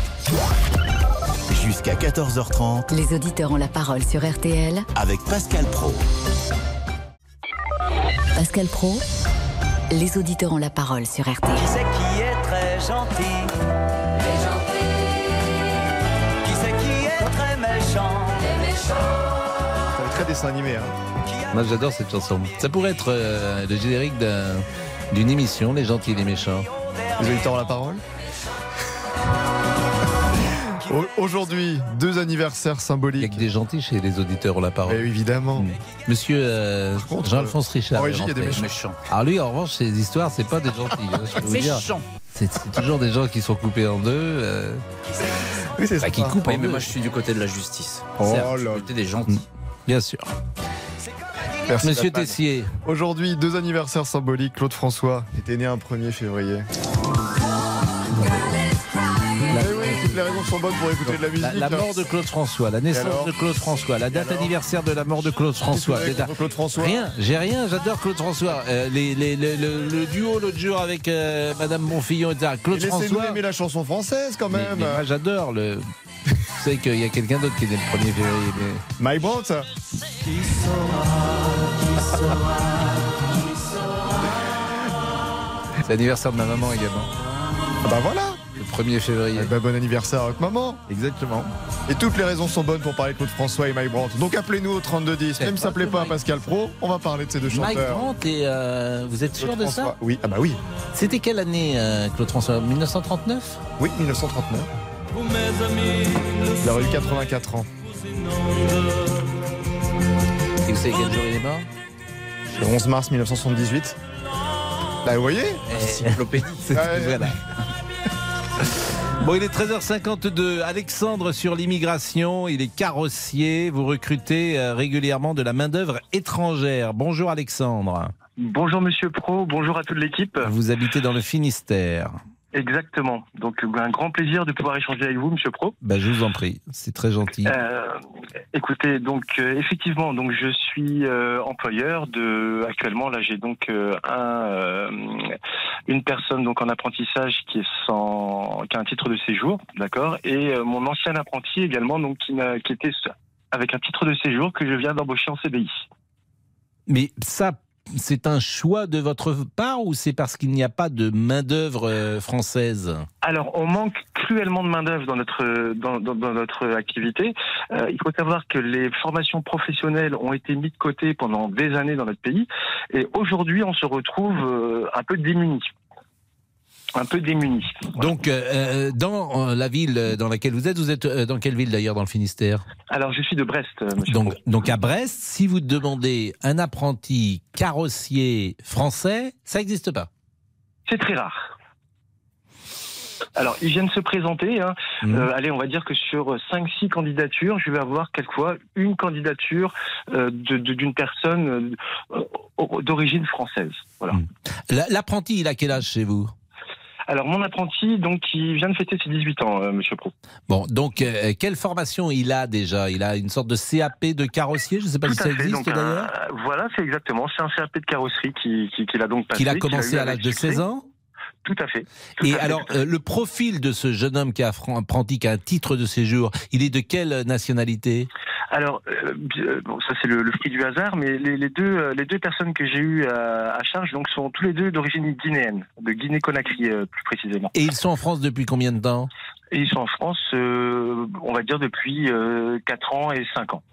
Jusqu'à 14h30 Les auditeurs ont la parole sur RTL. avec Pascal Pro. Pascal Pro, les auditeurs ont la parole sur RTL. Qui c'est qui est très gentil? Qui c'est qui est très méchant? C'est très dessin animé. Hein. Moi j'adore cette chanson. Ça pourrait être euh, le générique d'un- d'une émission, Les gentils et les méchants. Les auditeurs ont la parole? Au- Aujourd'hui, deux anniversaires symboliques. Il y a que des gentils chez les auditeurs ont la parole. Eh, évidemment. Monsieur euh, Jean-Alphonse Richard. est régie, il y a des méchants. Alors lui, en revanche, ces histoires, c'est pas des gentils. hein, je peux vous dire. Méchant. C'est c'est toujours des gens qui sont coupés en deux. euh, Oui, c'est bah, qui sympa. coupent en Oui, mais deux. moi je suis du côté de la justice. Oh Certes, je suis là du côté des gentils. Bien sûr. Merci, Monsieur Batman. Tessier. Aujourd'hui, deux anniversaires symboliques. Claude François était né un 1er février. Sont bonnes pour écouter de la musique. La, la mort de Claude François, la naissance de Claude François, la date anniversaire de la mort de Claude François. Claude François Rien, j'ai rien, j'adore Claude François. Euh, les, les- le, le- le duo l'autre jour avec euh, Madame Bonfillon, etc. Claude Et François. aimer la chanson française quand même. mais moi j'adore le. Vous savez qu'il y a quelqu'un d'autre qui est né le 1er février. Mais... My Brandt C'est l'anniversaire de ma maman également. Ah bah voilà Le 1er février. Eh ben, Bon anniversaire à votre maman Exactement. Et toutes les raisons sont bonnes pour parler de Claude François et Mike Brandt. Donc appelez-nous au 3210. Même si ça plaît pas à Pascal Pro, on va parler de ces deux Mike chanteurs. Brandt et euh, vous êtes sûr Claude de François. ça Oui, ah bah oui. C'était quelle année euh, Claude François? 1939 Oui, 1939. Il aurait eu 84 ans. Et vous savez quel jour il est mort? Le 11 mars 1978. Bah vous voyez? Encyclopédie. C'est- Ouais. voilà. Bon, il est 13h52. Alexandre sur l'immigration. Il est carrossier. Vous recrutez euh, régulièrement de la main-d'œuvre étrangère. Bonjour Alexandre. Bonjour Monsieur Pro, bonjour à toute l'équipe. Vous habitez dans le Finistère. Exactement. Donc un grand plaisir de pouvoir échanger avec vous, Monsieur Pro. Bah, je vous en prie. C'est très gentil. Euh, écoutez, donc euh, effectivement, donc je suis euh, employeur de actuellement là j'ai donc un une personne donc en apprentissage qui est sans qui a un titre de séjour, d'accord, et mon ancien apprenti également donc qui, qui était avec un titre de séjour que je viens d'embaucher en CDI. Mais ça, c'est un choix de votre part ou c'est parce qu'il n'y a pas de main-d'œuvre euh, française Alors, on manque cruellement de main-d'œuvre dans notre, dans, notre activité. Euh, il faut savoir que les formations professionnelles ont été mises de côté pendant des années dans notre pays. Et aujourd'hui, on se retrouve euh, un peu démunis. Un peu démunis. Donc, euh, euh, dans euh, la ville dans laquelle vous êtes, vous êtes dans quelle ville d'ailleurs dans le Finistère Alors, je suis de Brest, monsieur. donc, donc à Brest, si vous demandez un apprenti carrossier français, ça n'existe pas. C'est très rare. Alors, ils viennent se présenter. Hein. Euh, allez, on va dire que sur 5-6 candidatures, je vais avoir quelquefois une candidature euh, d'une personne euh, d'origine française. Voilà. La- L'apprenti, il a quel âge chez vous? Alors, mon apprenti, donc, il vient de fêter ses 18 ans, euh, monsieur Pro. Bon, donc euh, quelle formation il a déjà? Il a une sorte de CAP de carrossier, je ne sais pas Tout si ça fait. existe d'ailleurs. voilà, c'est exactement. C'est un CAP de carrosserie qui- qui- qu'il a donc passé. Qu'il a commencé à l'âge de succès. 16 ans? Tout à fait. Tout Et à alors, fait. euh, le profil de ce jeune homme qui a apprenti, qui a un titre de séjour, il est de quelle nationalité? Alors, euh, euh, bon, ça c'est le, le fruit du hasard, mais les, les deux, les deux personnes que j'ai eues à, à charge donc sont tous les deux d'origine guinéenne, de Guinée-Conakry euh, plus précisément. Et ils sont en France depuis combien de temps? Et ils sont en France, euh, on va dire depuis euh, 4 ans et 5 ans.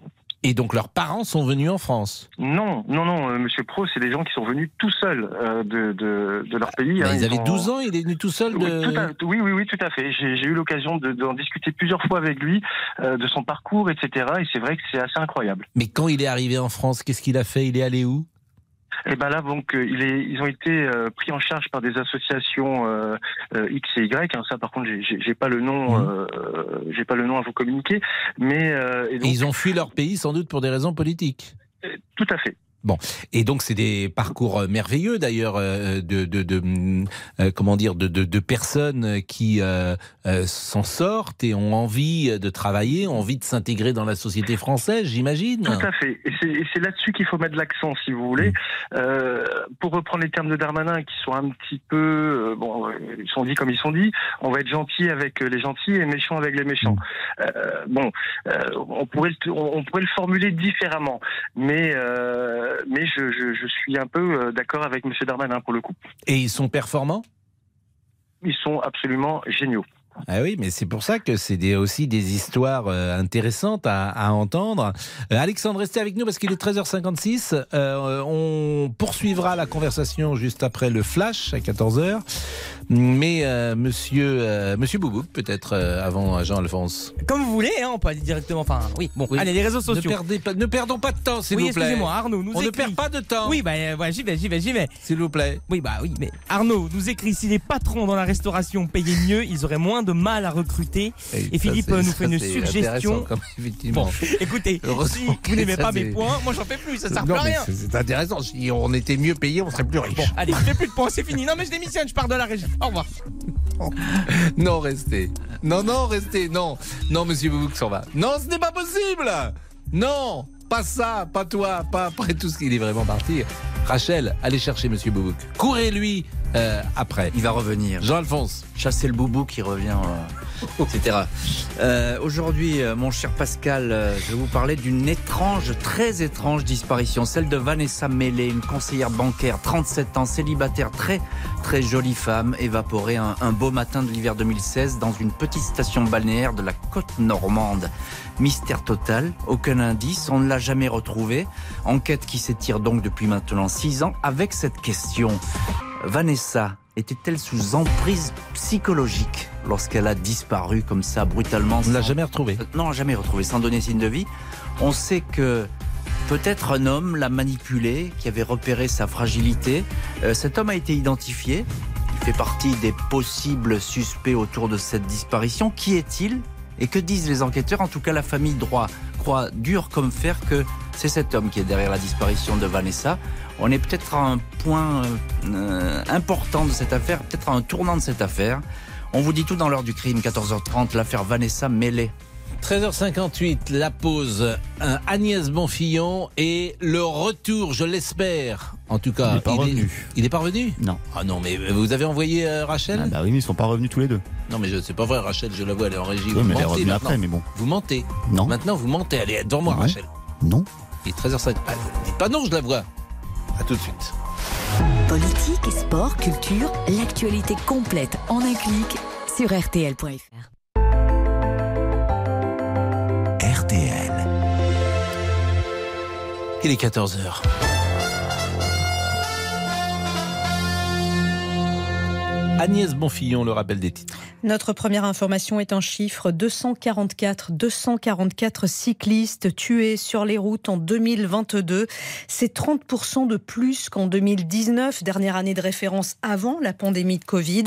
Et donc leurs parents sont venus en France Non, non, non, euh, Monsieur Pro, c'est des gens qui sont venus tout seuls euh, de, de, de leur pays. Bah, hein. Ils avaient ont- 12 ans, il est venu tout seul Oui, de... tout à- oui, oui, oui, tout à fait. J'ai eu l'occasion de- d'en discuter plusieurs fois avec lui, euh, de son parcours, etc. Et c'est vrai que c'est assez incroyable. Mais quand il est arrivé en France, qu'est-ce qu'il a fait? Il est allé où? Et ben là, donc, euh, il est, ils ont été euh, pris en charge par des associations euh, euh, X et Y. hein. ça, par contre, j'ai- pas le nom, euh, j'ai pas le nom à vous communiquer. Mais euh, Et donc, ils ont fui leur pays sans doute pour des raisons politiques. tout à fait. Bon, et donc c'est des parcours euh, merveilleux d'ailleurs euh, de, de, de, hum, euh, comment dire de, personnes qui euh, s'en sortent et ont envie de travailler, ont envie de s'intégrer dans la société française, j'imagine. Tout à fait. Et c'est- là-dessus qu'il faut mettre l'accent, si vous voulez. Euh, pour reprendre les termes de Darmanin, qui sont un petit peu, bon, ils sont dits comme ils sont dits. On va être gentil avec les gentils et méchant avec les méchants. Euh, bon, on pourrait, le, on pourrait le formuler différemment, mais mais je, je, je suis un peu euh, d'accord avec Monsieur Darmanin pour le coup. Et ils sont performants? Ils sont absolument géniaux. Ah oui, mais c'est pour ça que c'est aussi des histoires euh, intéressantes à, à entendre. Euh, Alexandre, restez avec nous parce qu'il est 13h56. Euh, on poursuivra la conversation juste après le flash à 14h. Mais euh, monsieur, euh, monsieur Boubouk, peut-être euh, avant Jean-Alphonse. Comme vous voulez, hein, on peut aller directement. Enfin, oui, bon, allez, les réseaux Ne, sociaux. perdez pas, ne perdons pas de temps, s'il oui, vous plaît. excusez-moi, Arnaud nous On ne perd pas de temps. Oui, bah, euh, ouais, j'y vais, j'y vais, j'y vais. S'il vous plaît. Oui, bah oui, mais Arnaud nous écrit si les patrons dans la restauration payaient mieux, ils auraient moins de mal à recruter. Et, Philippe euh, nous fait une suggestion. comme-. Bon, écoutez, si vous n'aimez pas mes points, moi j'en fais plus, ça sert Non, plus à rien. c'est- intéressant. Si on était mieux payé, on serait plus riche. Bon, allez, je fais plus de points, c'est fini. Non, mais je démissionne, je pars de la régie. Au revoir. Non, restez. Non, non, restez. Non, non, monsieur Boubouk s'en va. Non, ce n'est pas possible. Non, pas ça, pas toi, pas après tout ce qu'il est vraiment parti. Rachel, allez chercher monsieur Boubouk. Courez-lui euh, après. Il va revenir. Jean-Alphonse. Chasser le boubou qui revient, euh, etc. Euh, Aujourd'hui, euh, mon cher Pascal, euh, je vais vous parler d'une étrange, très étrange disparition, celle de Vanessa Mélé, une conseillère bancaire, 37 ans, célibataire, très très jolie femme, évaporée un, un beau matin de l'hiver 2016 dans une petite station balnéaire de la côte normande. Mystère total, aucun indice, on ne l'a jamais retrouvée. Enquête qui s'étire donc depuis maintenant 6 ans avec cette question. Vanessa était-elle sous emprise psychologique lorsqu'elle a disparu comme ça brutalement On ne l'a jamais retrouvée. Non, jamais retrouvée, sans donner signe de vie. On sait que peut-être un homme l'a manipulée, qui avait repéré sa fragilité. Euh, cet homme a été identifié. Il fait partie des possibles suspects autour de cette disparition. Qui est-il Et que disent les enquêteurs? En tout cas, la famille droit croit dur comme fer que c'est cet homme qui est derrière la disparition de Vanessa. On est peut-être à un point euh, important de cette affaire, peut-être à un tournant de cette affaire. On vous dit tout dans l'heure du crime, 14h30, l'affaire Vanessa Mêlée. 13h58, la pause. Un Agnès Bonfillon et le retour, je l'espère. En tout cas, Il est pas revenu. il est pas revenu? Non. Ah non, mais vous avez envoyé euh, Rachel? Ah bah oui, mais ils sont pas revenus tous les deux. Non, mais je c'est pas vrai, Rachel, je la vois, elle est en régie. Oui, vous mais elle est mentez revenue maintenant. après, mais bon. Vous mentez. Non. Maintenant, vous mentez. Elle est devant moi, Non. Rachel. Non. Il est 13h05. Ah, dites pas non, je la vois. À tout de suite. Politique, sport, culture, l'actualité complète en un clic sur rtl.fr. RTL. Il est 14h. Agnès Bonfillon, le rappel des titres. Notre première information est un chiffre 244 244 cyclistes tués sur les routes en 2022. C'est 30% de plus qu'en 2019, dernière année de référence avant la pandémie de Covid,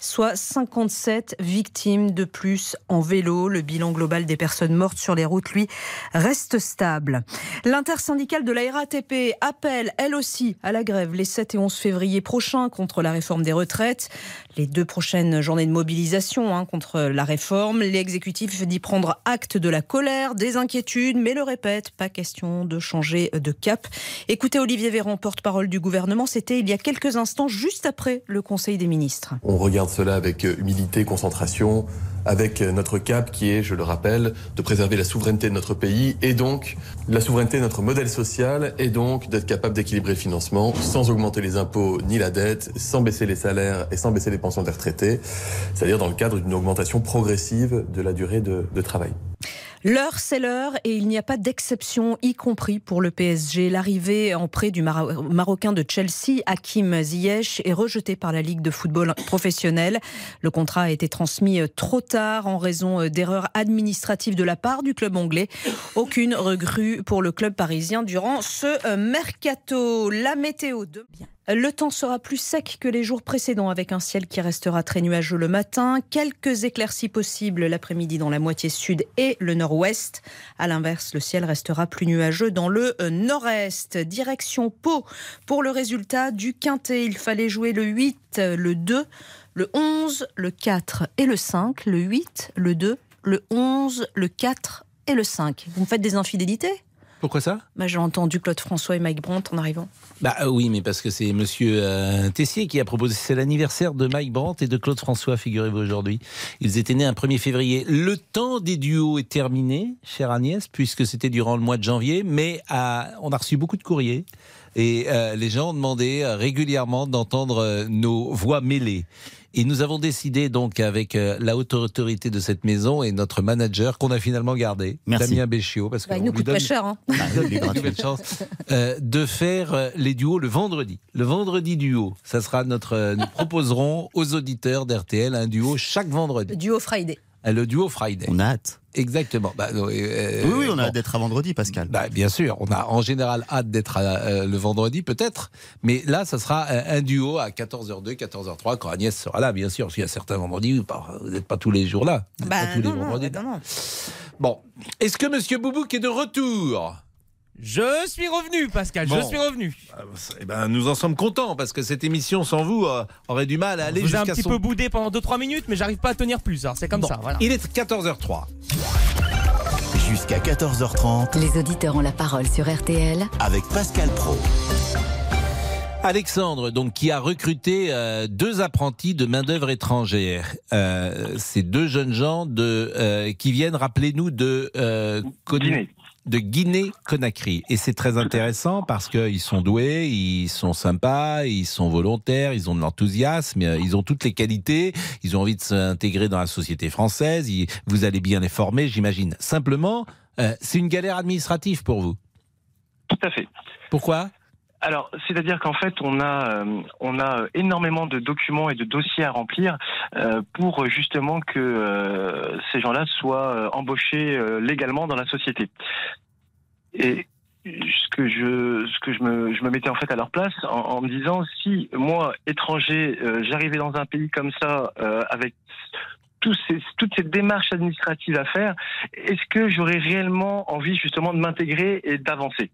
soit 57 victimes de plus en vélo. Le bilan global des personnes mortes sur les routes, lui, reste stable. L'intersyndicale de la RATP appelle, elle aussi, à la grève les 7 et 11 février prochains contre la réforme des retraites. Les deux prochaines journées de mobilisation hein, contre la réforme. L'exécutif dit prendre acte de la colère, des inquiétudes, mais le répète, pas question de changer de cap. Écoutez Olivier Véran, porte-parole du gouvernement, c'était il y a quelques instants, juste après le Conseil des ministres. On regarde cela avec humilité, concentration, avec notre cap qui est, je le rappelle, de préserver la souveraineté de notre pays et donc la souveraineté de notre modèle social et donc d'être capable d'équilibrer le financement sans augmenter les impôts ni la dette, sans baisser les salaires et sans baisser les pensions des retraités, c'est-à-dire dans le cadre d'une augmentation progressive de la durée de, de travail. L'heure, c'est l'heure et il n'y a pas d'exception, y compris pour le PSG. L'arrivée en prêt du Maro- Marocain de Chelsea, Hakim Ziyech, est rejetée par la Ligue de football professionnel. Le contrat a été transmis euh, trop tard en raison euh, d'erreurs administratives de la part du club anglais. Aucune recrue pour le club parisien durant ce euh, mercato. La météo de... Le temps sera plus sec que les jours précédents avec un ciel qui restera très nuageux le matin. Quelques éclaircies possibles l'après-midi dans la moitié sud et le nord-ouest. À l'inverse, le ciel restera plus nuageux dans le euh, nord-est. Direction Pau. Pour le résultat du quintet, il fallait jouer le 8, euh, le 2, le 11, le 4 et le 5. Le 8, le 2, le 11, le 4 et le 5. Vous me faites des infidélités? Pourquoi ça? Bah, J'ai entendu Claude François et Mike Brandt en arrivant. Bah euh, oui, mais parce que c'est Monsieur euh, Tessier qui a proposé. C'est l'anniversaire de Mike Brandt et de Claude François, figurez-vous aujourd'hui. Ils étaient nés un 1er février. Le temps des duos est terminé, chère Agnès, puisque c'était durant le mois de janvier. Mais à- on a reçu beaucoup de courriers et euh, les gens ont demandé euh, régulièrement d'entendre euh, nos voix mêlées. Et nous avons décidé donc avec euh, la haute autorité de cette maison et notre manager qu'on a finalement gardé, Merci. Damien Béchiot, parce Bah, nous coûte donne- pas cher. Hein. chance, euh, de faire euh, les duos le vendredi. Le vendredi duo, ça sera notre. euh, nous proposerons aux auditeurs d'RTL un duo chaque vendredi. Duo Friday. Euh, Le duo Friday. On a hâte. Exactement. Bah, euh, euh, oui, oui, on a bon. hâte d'être à vendredi, Pascal. Bah, bien sûr, on a en général hâte d'être à, euh, le vendredi, peut-être, mais là, ça sera un duo à 14h02, 14h03, quand Agnès sera là, bien sûr, parce qu'il y a certains vendredis, où pas- vous n'êtes pas tous les jours là. Bah, pas tous les non, non, vendredis. bah, non, non. Bon, est-ce que Monsieur Boubouk est de retour? Je suis revenu, Pascal, je suis revenu. Eh ben, nous en sommes contents parce que cette émission sans vous euh, aurait du mal à aller Je vous ai un jusqu'à petit son. peu boudé pendant 2-3 minutes, mais j'arrive pas à tenir plus. alors C'est comme Bon, ça, voilà. Il est 14h03. Jusqu'à 14h30 Les auditeurs ont la parole sur RTL avec Pascal Pro. Alexandre, donc, qui a recruté euh, deux apprentis de main-d'œuvre étrangère. Euh, ces deux jeunes gens de, euh, qui viennent, rappelez-nous, de, euh, Guinée. De Guinée-Conakry. Et c'est très intéressant parce qu'ils sont doués, ils sont sympas, ils sont volontaires, ils ont de l'enthousiasme, ils ont toutes les qualités, ils ont envie de s'intégrer dans la société française, vous allez bien les former, j'imagine. Simplement, euh, c'est une galère administrative pour vous. Tout à fait. Pourquoi? Alors, c'est-à-dire qu'en fait, on a, euh, on a énormément de documents et de dossiers à remplir euh, pour justement que euh, ces gens-là soient embauchés légalement dans la société. Et ce que je, ce que je me, je me mettais en fait à leur place en, me disant si moi, étranger, j'arrivais dans un pays comme ça avec ces, toutes ces démarches administratives à faire, est-ce que j'aurais réellement envie justement de m'intégrer et d'avancer?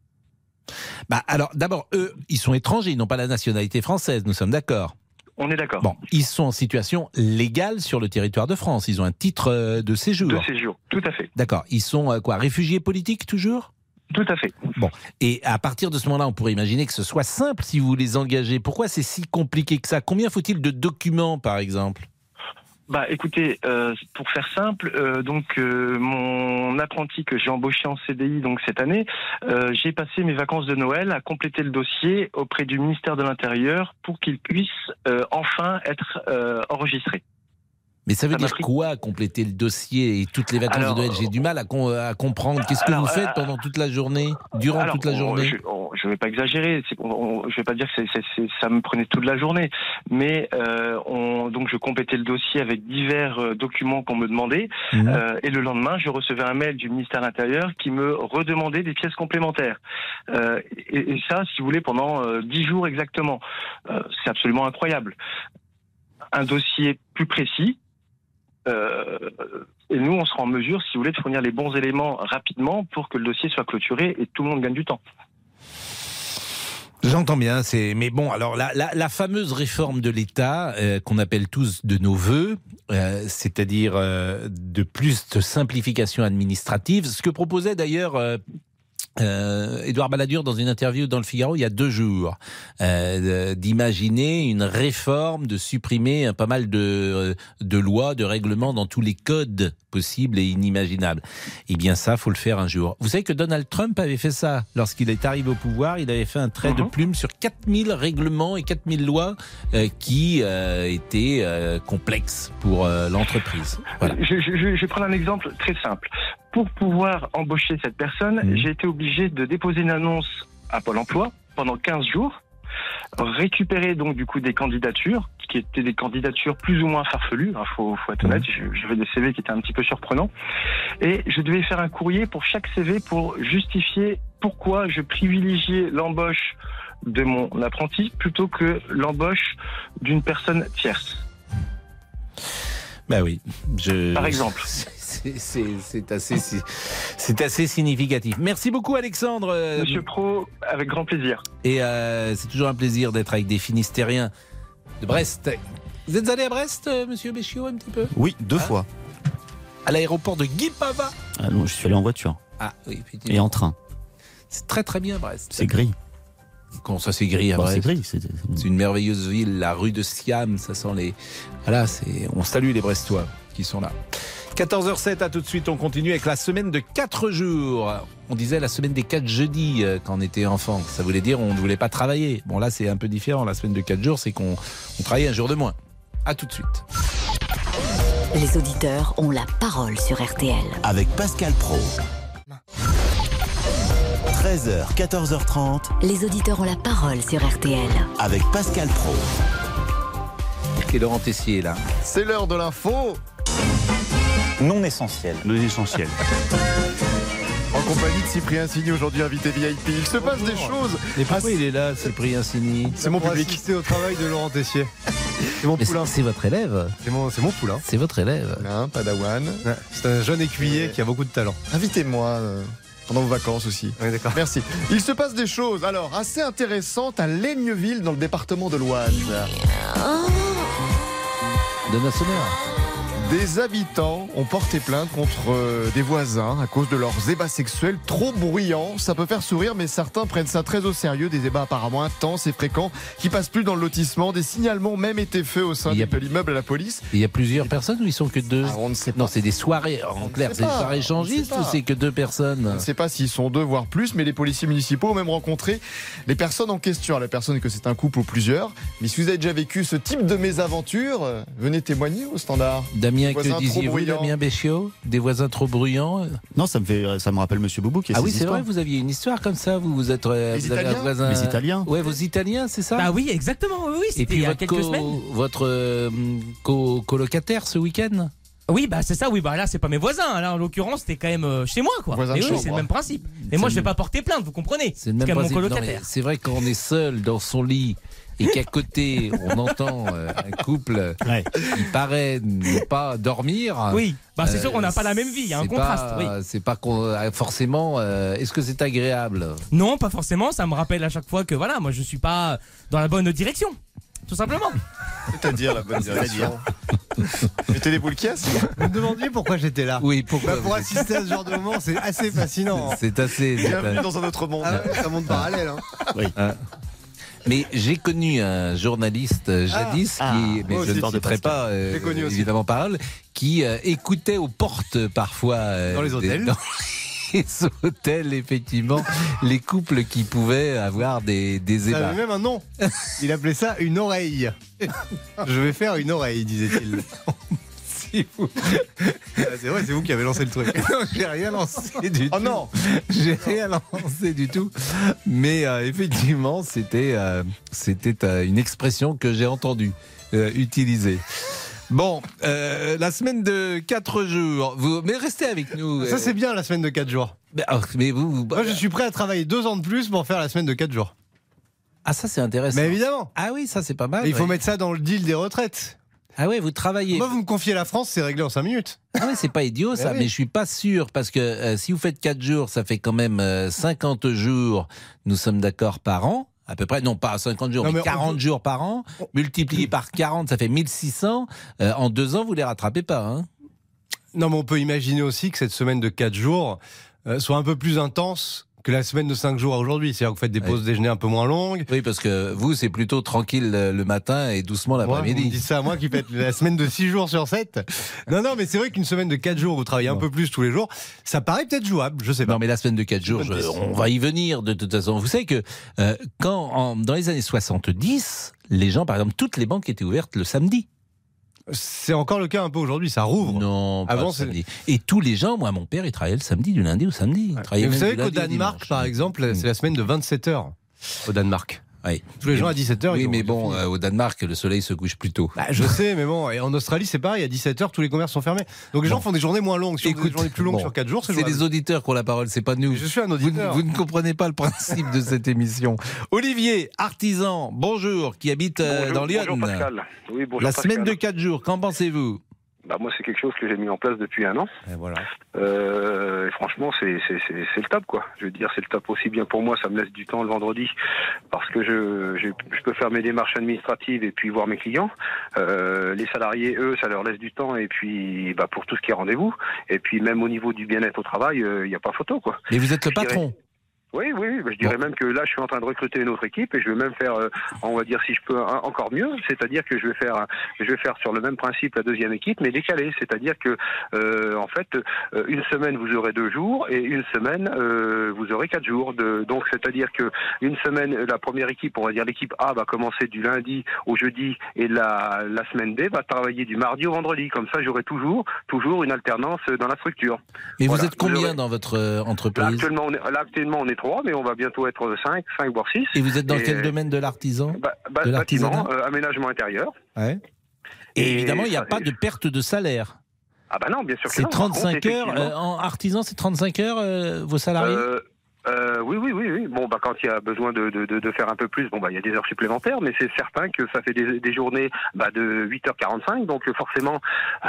Bah alors d'abord eux, ils sont étrangers, ils n'ont pas la nationalité française, nous sommes d'accord. On est d'accord. Bon, ils sont en situation légale sur le territoire de France, ils ont un titre euh, de séjour. De séjour, tout à fait. D'accord, ils sont euh, quoi, réfugiés politiques toujours? Tout à fait. Bon, et à partir de ce moment-là, on pourrait imaginer que ce soit simple si vous les engagez. Pourquoi c'est si compliqué que ça? Combien faut-il de documents, par exemple? Bah, écoutez, euh, pour faire simple, euh, donc euh, mon apprenti que j'ai embauché en CDI donc cette année, j'ai passé mes vacances de Noël à compléter le dossier auprès du ministère de l'Intérieur pour qu'il puisse enfin être enregistré. Mais ça veut Ça dire pris- quoi, compléter le dossier et toutes les vacances Alors, de Noël? J'ai du mal à, com- à comprendre. Qu'est-ce que vous faites euh, pendant toute la journée? Durant Alors, toute la journée? Je, ne vais pas exagérer. on- je vais pas dire que ça me prenait toute la journée, mais euh, on, donc je complétais le dossier avec divers euh, documents qu'on me demandait, euh, et le lendemain, je recevais un mail du ministère de l'Intérieur qui me redemandait des pièces complémentaires. Et, et ça, si vous voulez, pendant dix jours exactement. C'est absolument incroyable. Un dossier plus précis. Euh, et nous, on sera en mesure, si vous voulez, de fournir les bons éléments rapidement pour que le dossier soit clôturé et tout le monde gagne du temps. J'entends bien, mais bon. Alors la, fameuse réforme de l'État euh, qu'on appelle tous de nos voeux, euh, c'est-à-dire de plus de simplification administrative, ce que proposait d'ailleurs. Euh, Édouard Balladur dans une interview dans le Figaro il y a deux jours euh, d'imaginer une réforme, de supprimer un pas mal de, euh, de lois, de règlements dans tous les codes possibles et inimaginables. Eh bien ça, faut le faire un jour. Vous savez que Donald Trump avait fait ça lorsqu'il est arrivé au pouvoir. Il avait fait un trait de plume sur 4000 règlements et 4000 lois euh, qui euh, étaient euh, complexes pour l'entreprise. Voilà. Je, je- je- je vais prendre un exemple très simple. Pour pouvoir embaucher cette personne, j'ai été obligé de déposer une annonce à Pôle emploi pendant 15 jours, récupérer donc du coup des candidatures, qui étaient des candidatures plus ou moins farfelues, il faut, faut être honnête, Je- j'avais des CV qui étaient un petit peu surprenants, et je devais faire un courrier pour chaque CV pour justifier pourquoi je privilégiais l'embauche de mon apprenti plutôt que l'embauche d'une personne tierce. Bah oui. Je... Par exemple. C'est- assez, c'est assez significatif. Merci beaucoup, Alexandre. Monsieur Pro, avec grand plaisir. Et euh, c'est toujours un plaisir d'être avec des Finistériens de Brest. Vous êtes allé à Brest, euh, monsieur Béchiot, un petit peu? Oui, deux Ah. fois. À l'aéroport de Guipava Ah non, je suis allé en voiture. Ah oui, effectivement. Et en train. C'est très très bien, Brest. C'est gris. Comment ça, c'est gris à Bon, Brest? c'est gris, c'est- C'est une merveilleuse ville, la rue de Siam, ça sent les... Voilà, c'est... on salue les Brestois qui sont là. 14h07, à tout de suite, on continue avec la semaine de 4 jours. On disait la semaine des 4 jeudis euh, quand on était enfant. Ça voulait dire on ne voulait pas travailler. Bon là c'est un peu différent, la semaine de 4 jours c'est qu'on on travaillait un jour de moins. À tout de suite. Les auditeurs ont la parole sur RTL. Avec Pascal Pro. 13h, 14h30. Les auditeurs ont la parole sur RTL. Avec Pascal Pro. Et Laurent Tessier là. C'est l'heure de l'info. Non essentiel. Non essentiel. En compagnie de Cyprien Signy, aujourd'hui invité VIP. Il se passe des choses. Mais pourquoi il est là, Cyprien Signy C'est mon public. assister au travail de Laurent Tessier. C'est mon Mais poulain. C'est votre élève C'est mon, c'est mon poulain. C'est votre élève Hein, Padawan. C'est un jeune écuyer qui a beaucoup de talent. Invitez-moi euh, pendant vos vacances aussi. Oui, d'accord. Merci. Il se passe des choses, alors, assez intéressantes à Laigneville, dans le département de l'Oise. Donna Sommer Des habitants ont porté plainte contre euh, des voisins à cause de leurs ébats sexuels trop bruyants. Ça peut faire sourire, mais certains prennent ça très au sérieux. Des ébats apparemment intenses et fréquents qui passent plus dans le lotissement. Des signalements ont même été faits au sein Il y a- de l'immeuble à la police. Il y a plusieurs personnes ou ils sont que deux Ah, on ne sait pas. Non, c'est des soirées. En clair, c'est des soirées échangistes ou c'est que deux personnes On ne sait pas s'ils sont deux, voire plus, mais les policiers municipaux ont même rencontré les personnes en question. La personne que c'est un couple ou plusieurs. Mais si vous avez déjà vécu ce type de mésaventure, euh, venez témoigner au standard. Damien, Des que voisins trop disiez-vous, bruyants. Damien Béchiot? Des voisins trop bruyants? Non, ça me fait, ça me rappelle Monsieur Boubou qui a Ah oui, c'est vrai, vous aviez une histoire comme ça, vous, vous êtes euh, Les vous avez un Italiens voisin. Les Italiens. Ouais, vos Italiens, c'est ça? Bah oui, exactement. Oui, Et c'était puis il y a votre, quelques co- semaines. votre euh, co- colocataire ce week-end? Oui, bah c'est ça. Oui, bah là c'est pas mes voisins. Là, en l'occurrence, c'était quand même euh, chez moi, quoi. Mais de oui, c'est le même principe. Et moi, je vais pas porter plainte, vous comprenez C'est le même principe. C'est vrai quand on est seul dans son lit et qu'à côté on entend euh, un couple Ouais. qui paraît ne pas dormir. Oui, bah c'est euh, sûr qu'on n'a pas la même vie. Il y a un contraste. pas- Oui. C'est pas euh, forcément. euh, Est-ce que c'est agréable? Non, pas forcément. Ça me rappelle à chaque fois que voilà, moi je suis pas dans la bonne direction. Tout simplement. C'est-à-dire la bonne direction. Mettez les boules qui Vous me demandiez pourquoi j'étais là Oui, pourquoi Bah, Pour assister à ce genre de moment, c'est assez fascinant. hein. C'est assez. Bienvenue dans un autre monde. Ah ouais, un monde parallèle. hein. Hein. Mais j'ai connu un journaliste euh, jadis Ah. qui, mais Moi je ne citerai pas euh, connu évidemment parole, qui euh, écoutait aux portes parfois euh, Dans les des- hôtels. dans les hôtels effectivement les couples qui pouvaient avoir des, des Ça ébats. avait même un nom. Il appelait ça une oreille. Je vais faire une oreille, disait-il. Si vous- Ah, C'est vrai, c'est vous qui avez lancé le truc. Non, j'ai rien lancé du Oh tout. non J'ai rien lancé du tout. Mais euh, effectivement, c'était euh, c'était euh, une expression que j'ai entendue euh, utiliser. Bon, euh, la semaine de 4 jours. Vous, mais restez avec nous. Ça, c'est bien la semaine de 4 jours. Mais, oh, mais vous, vous- Moi, je suis prêt à travailler deux ans de plus pour faire la semaine de 4 jours. Ah, ça, c'est intéressant. Mais évidemment. Ah oui, ça, c'est pas mal. Et il faut ouais. mettre ça dans le deal des retraites. Ah ouais, vous travaillez. Moi, vous me confiez la France, c'est réglé en 5 minutes. Ah ouais, c'est pas idiot ça, Eh oui. mais je suis pas sûr parce que euh, si vous faites 4 jours, ça fait quand même euh, 50 jours, nous sommes d'accord par an. À peu près, non pas 50 jours, Non, mais, mais on 40 peut- jours par an, multiplié par 40, ça fait 1600. Euh, en deux ans, vous les rattrapez pas. Hein Non, mais on peut imaginer aussi que cette semaine de 4 jours euh, soit un peu plus intense que la semaine de 5 jours à aujourd'hui. C'est-à-dire que vous faites des pauses déjeuner un peu moins longues. oui, parce que vous, c'est plutôt tranquille le matin et doucement Moi, vous l'après-midi. dites ça à moi qui faites la semaine de 6 jours sur 7. Non, non, mais c'est vrai qu'une semaine de 4 jours vous travaillez un peu plus tous les jours, ça paraît peut-être jouable, je sais pas. Non, mais la semaine de 4 jours, je- on va y venir de toute façon. Vous savez que euh, quand, en- dans les années 70, les gens, par exemple, toutes les banques étaient ouvertes le samedi. C'est encore le cas un peu aujourd'hui, ça rouvre. Non, pas Avant, samedi. Et tous les gens, moi, mon père, il travaillait le samedi, du lundi au samedi. Il travaillait Et vous savez qu'au Danemark, dimanche. par exemple, c'est la semaine de 27 heures au Danemark. Oui. Tous les gens à 17h. Oui, mais bon, euh, au Danemark, le soleil se couche plus tôt. Bah, je sais, mais bon, et en Australie, c'est pareil, à 17h, tous les commerces sont fermés. Donc les gens font des journées moins longues. Si des journées plus longues bon, sur 4 jours, c'est les auditeurs qui ont la parole, c'est pas nous. Je suis un auditeur. vous ne comprenez pas le principe de cette émission. Olivier, artisan, bonjour, qui habite euh, Bonjour, dans Lyon. bonjour Pascal. Oui, bonjour La semaine de Pascal. 4 jours, qu'en pensez-vous? Bah, moi, c'est quelque chose que j'ai mis en place depuis un an. Et voilà. Euh, et franchement, c'est c'est- c'est- c'est le top, quoi. Je veux dire, c'est le top aussi bien pour moi. Ça me laisse du temps le vendredi parce que je, je, je peux faire mes démarches administratives et puis voir mes clients. Euh, les salariés, eux, ça leur laisse du temps et puis bah, pour tout ce qui est rendez-vous. Et puis même au niveau du bien-être au travail, il n'y a pas photo, quoi. Mais vous êtes le patron. Oui, oui, je dirais même que là, je suis en train de recruter une autre équipe et je vais même faire, euh, on va dire, si je peux, encore mieux. C'est-à-dire que je vais faire, je vais faire sur le même principe la deuxième équipe, mais décalée. C'est-à-dire que, euh, en fait, euh, une semaine vous aurez deux jours et une semaine euh, vous aurez quatre jours. De, donc, c'est-à-dire que une semaine, la première équipe, on va dire l'équipe A, va commencer du lundi au jeudi et la, la semaine B va travailler du mardi au vendredi. Comme ça, j'aurai toujours, toujours une alternance dans la structure. Voilà. vous êtes combien aurez- dans votre euh, Là entreprise actuellement, on est, là, actuellement, on est trois, mais on va bientôt être cinq, cinq voire six. Et vous êtes dans Et, quel domaine de l'artisan bah, bah, De bâtiment, l'artisanat euh, aménagement intérieur. Ouais. Et, Et évidemment, il n'y a pas de perte de salaire. Ah bah non, bien sûr que C'est non. Par contre, 35 heures. euh, en artisan, c'est 35 heures, euh, vos salariés? Euh, oui, oui, oui, oui. Bon, bah, quand il y a besoin de, de, de, de faire un peu plus, bon, bah, il y a des heures supplémentaires, mais c'est certain que ça fait des, des journées bah, de 8h45, donc euh, forcément,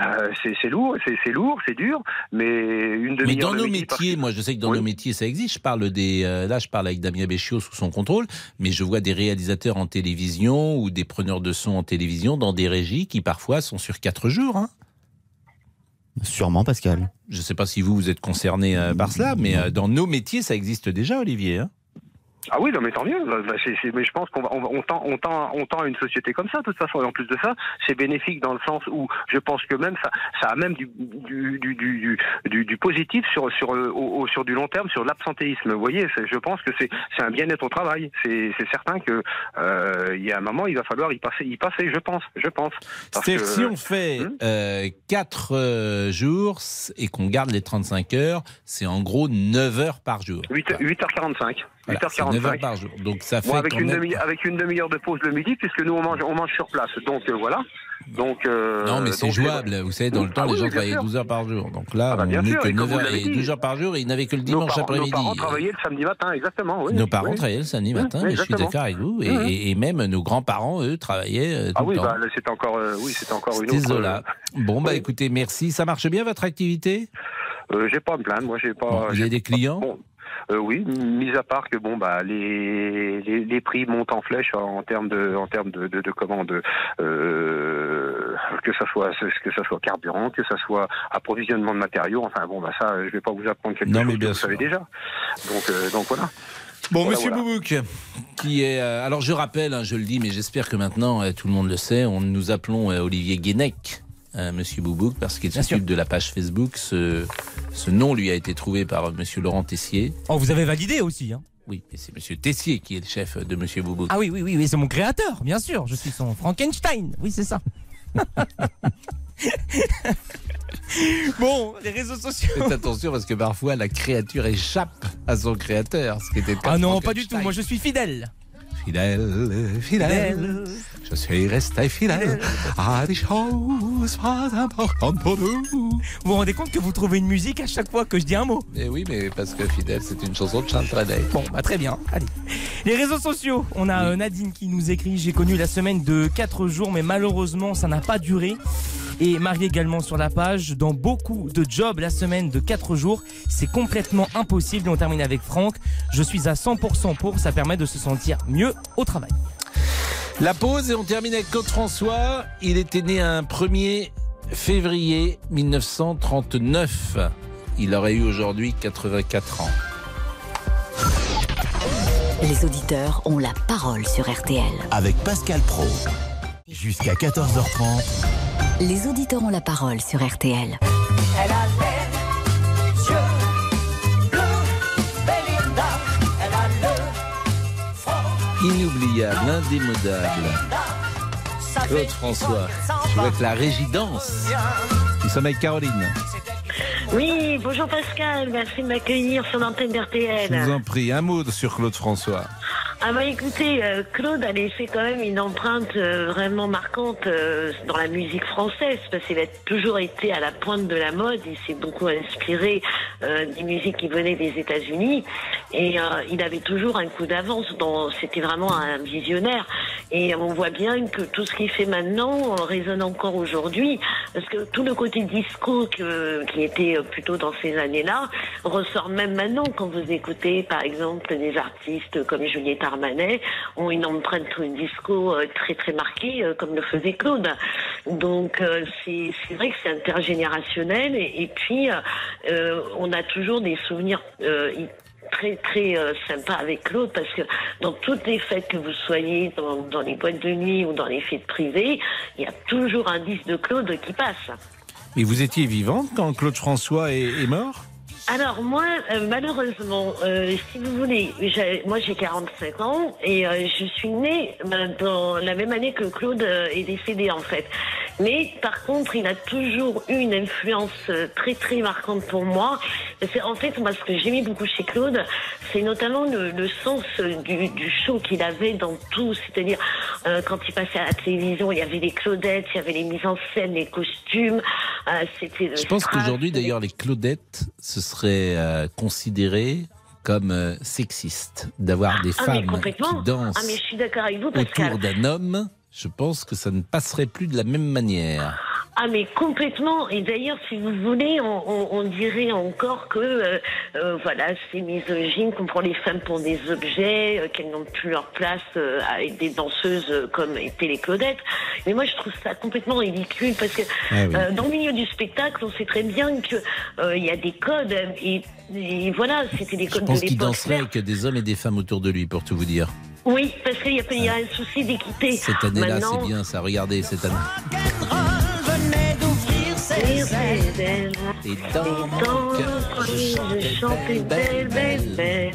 euh, c'est lourd, c'est lourd, c'est dur, mais une Mais demi-heure dans de nos par- métiers, moi je sais que dans nos métiers ça existe. Je parle des, euh, là je parle avec Damien Béchiot sous son contrôle, mais je vois des réalisateurs en télévision ou des preneurs de son en télévision dans des régies qui parfois sont sur quatre jours. hein. Sûrement, Pascal. Je ne sais pas si vous vous êtes concerné euh, par cela, mais euh, dans nos métiers ça existe déjà, Olivier. hein. Ah oui, non, mais tant mieux. Bah, c'est- mais je pense qu'on on, tend, on, tend, on tend à une société comme ça, de toute façon. Et en plus de ça, c'est bénéfique dans le sens où je pense que même ça, ça a même du, du, du, du, du, du positif sur, sur, euh, au- au- sur du long terme, sur l'absentéisme. Vous voyez, je pense que c'est un bien-être au travail. C'est certain que euh, il y a un moment, il va falloir y passer, y passer. Je pense, je pense. Parce que- si on fait Hmm 4 jours et qu'on garde les 35 heures, c'est en gros 9 heures par jour. 8, 8h45. Voilà, c'est 8h45. 9 heures par jour. Donc ça fait Bon, avec, une même- demi, avec une demi-heure de pause le midi, puisque nous on mange, on mange sur place. Donc euh, voilà. Donc, euh, Non, mais c'est jouable. Vous savez, dans le temps, Ah les oui, gens travaillaient sûr. 12 heures par jour. Donc là, Ah bah, on sûr, que et comme 9 vous heures et dit. 12 heures par jour et ils n'avaient que le dimanche parents, nos après-midi. parents travaillaient le samedi matin, exactement. Oui, Nos parents oui. travaillaient le samedi matin, mais je suis d'accord avec vous. Et, Mmh. et- même nos grands-parents, eux, travaillaient euh, tout Ah oui, le temps. bah, c'est encore, euh, oui, c'est encore une C'était autre. Zola. Bon, bah écoutez, merci. Ça marche bien votre activité? Euh, j'ai pas à me plaindre, moi j'ai pas. Bon, Vous avez des clients? Euh, oui, mis à part que bon bah les, les, les prix montent en flèche en termes de en termes de de, de comment de euh, que ça soit que ça soit carburant, que ça soit approvisionnement de matériaux. Enfin bon bah ça je vais pas vous apprendre quelque Non, chose mais que vous savez déjà. Donc euh, donc voilà. Bon, Voilà, Monsieur voilà. Boubouk, qui est. euh, alors, je rappelle, hein, je le dis, mais j'espère que maintenant euh, tout le monde le sait. On nous appelons euh, Olivier Guénec, euh, Monsieur Boubouk, parce qu'il s'occupe de la page Facebook. Ce, ce nom lui a été trouvé par Monsieur Laurent Tessier. Oh, vous avez validé aussi. Hein. Oui, mais c'est Monsieur Tessier qui est le chef de Monsieur Boubouk. Ah oui, oui, oui, oui c'est mon créateur, bien sûr. Je suis son Frankenstein. Oui, c'est ça. bon, les réseaux sociaux. Faites attention parce que parfois la créature échappe à son créateur, ce qui était Ah non, pas du tout. Moi, je suis fidèle. Fidèle, fidèle, je suis resté fidèle à des choses pas importantes pour nous. Vous vous rendez compte que vous trouvez une musique à chaque fois que je dis un mot Eh oui, mais parce que fidèle, c'est une chanson de Charles Trenet. Bon, bah très bien. Allez. Les réseaux sociaux. On a euh, Nadine qui nous écrit J'ai connu la semaine de 4 jours, mais malheureusement, ça n'a pas duré. Et Marie également sur la page. Dans beaucoup de jobs, la semaine de 4 jours, c'est complètement impossible. Et on termine avec Franck. Je suis à 100% pour. Ça permet de se sentir mieux au travail. La pause et on termine avec Claude François. Il était né un 1er février 1939. Il aurait eu aujourd'hui 84 ans. Les auditeurs ont la parole sur RTL. Avec Pascal Pro. Jusqu'à 14h30. Les auditeurs ont la parole sur RTL. Elle a les yeux bleus, Belinda. Elle a le Inoubliable, indémodable. Claude François. souhaite la résidence. Nous sommes avec Caroline. Oui, bonjour Pascal, merci de m'accueillir sur l'antenne Je d'RTL. vous en prie, un mot sur Claude François. Ah bah écoutez, euh, Claude a laissé quand même une empreinte euh, vraiment marquante euh, dans la musique française parce qu'il a toujours été à la pointe de la mode. Il s'est beaucoup inspiré des musiques qui venaient des États-Unis et il avait toujours un coup d'avance. dans- C'était vraiment un visionnaire et on voit bien que tout ce qu'il fait maintenant résonne encore aujourd'hui parce que tout le côté disco qui était plutôt dans ces années-là ressort même maintenant quand vous écoutez par exemple des artistes comme Armanet ont une empreinte disco euh, très très marquée euh, comme le faisait Claude. Donc euh, c'est vrai que c'est intergénérationnel et, et puis on a toujours des souvenirs très très euh, sympa avec Claude parce que dans toutes les fêtes que vous soyez dans, les boîtes de nuit ou dans les fêtes privées, il y a toujours un disque de Claude qui passe. Mais vous étiez vivante quand Claude François est mort? Alors moi, euh, malheureusement, euh, si vous voulez, moi j'ai 45 ans et euh, je suis née dans la même année que Claude est décédé en fait. Mais par contre, il a toujours eu une influence euh, très très marquante pour moi. C'est en fait moi ce que j'aimais beaucoup chez Claude, c'est notamment le, le sens euh, du, du show qu'il avait dans tout, c'est-à-dire euh, quand il passait à la télévision, il y avait les Claudettes, il y avait les mises en scène, les costumes. euh, c'était Je pense qu'aujourd'hui, d'ailleurs, les Claudettes, ce serait euh, considéré comme euh, sexiste d'avoir des Ah, femmes qui dansent Ah, mais je suis avec vous, Pascal. autour d'un homme. Je pense que ça ne passerait plus de la même manière. Ah, mais complètement. Et d'ailleurs, si vous voulez, on, on- on dirait encore que, euh, euh, voilà, c'est misogyne, qu'on prend les femmes pour des objets, euh, qu'elles n'ont plus leur place avec des danseuses comme étaient les Claudettes. Mais moi, je trouve ça complètement ridicule parce que Ah oui. dans le milieu du spectacle, on sait très bien que il y a des codes et, et voilà, c'était des Je codes pense de qu'il danserait avec des hommes et des femmes autour de lui, pour tout vous dire. Oui, parce qu'il y a, il y a un souci d'équité. Cette année-là, Maintenant, c'est bien ça. Regardez cette année. Et dans Dans mon cœur, le je je chantais chantais belle, belle, belle.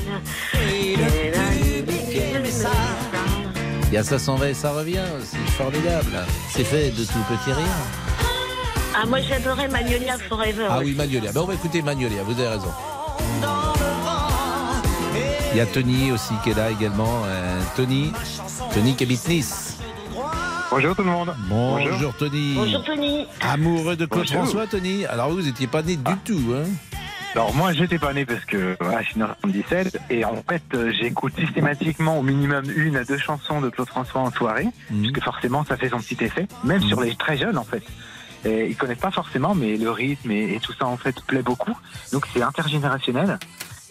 Il y a ça s'en va et ça revient. C'est formidable. C'est fait de tout petit rien. Ah, moi j'adorais Magnolia Forever. Ah oui, Magnolia. Ben, on va écouter Magnolia, vous avez raison. Il y a Tony aussi qui est là également. Euh, Tony, Tony qui habite Nice. Bonjour tout le monde. Bonjour, Tony. Bonjour Tony. Amoureux de Claude Bonjour. François, Tony. Alors vous n'étiez pas né du tout, hein? Alors moi j'étais pas né parce que voilà, je suis né en 77 et en fait euh, j'écoute systématiquement au minimum une à deux chansons de Claude François en soirée Mhm. puisque forcément ça fait son petit effet, même sur les très jeunes en fait. Et ils connaissent pas forcément mais le rythme et, et tout ça en fait plaît beaucoup. Donc c'est intergénérationnel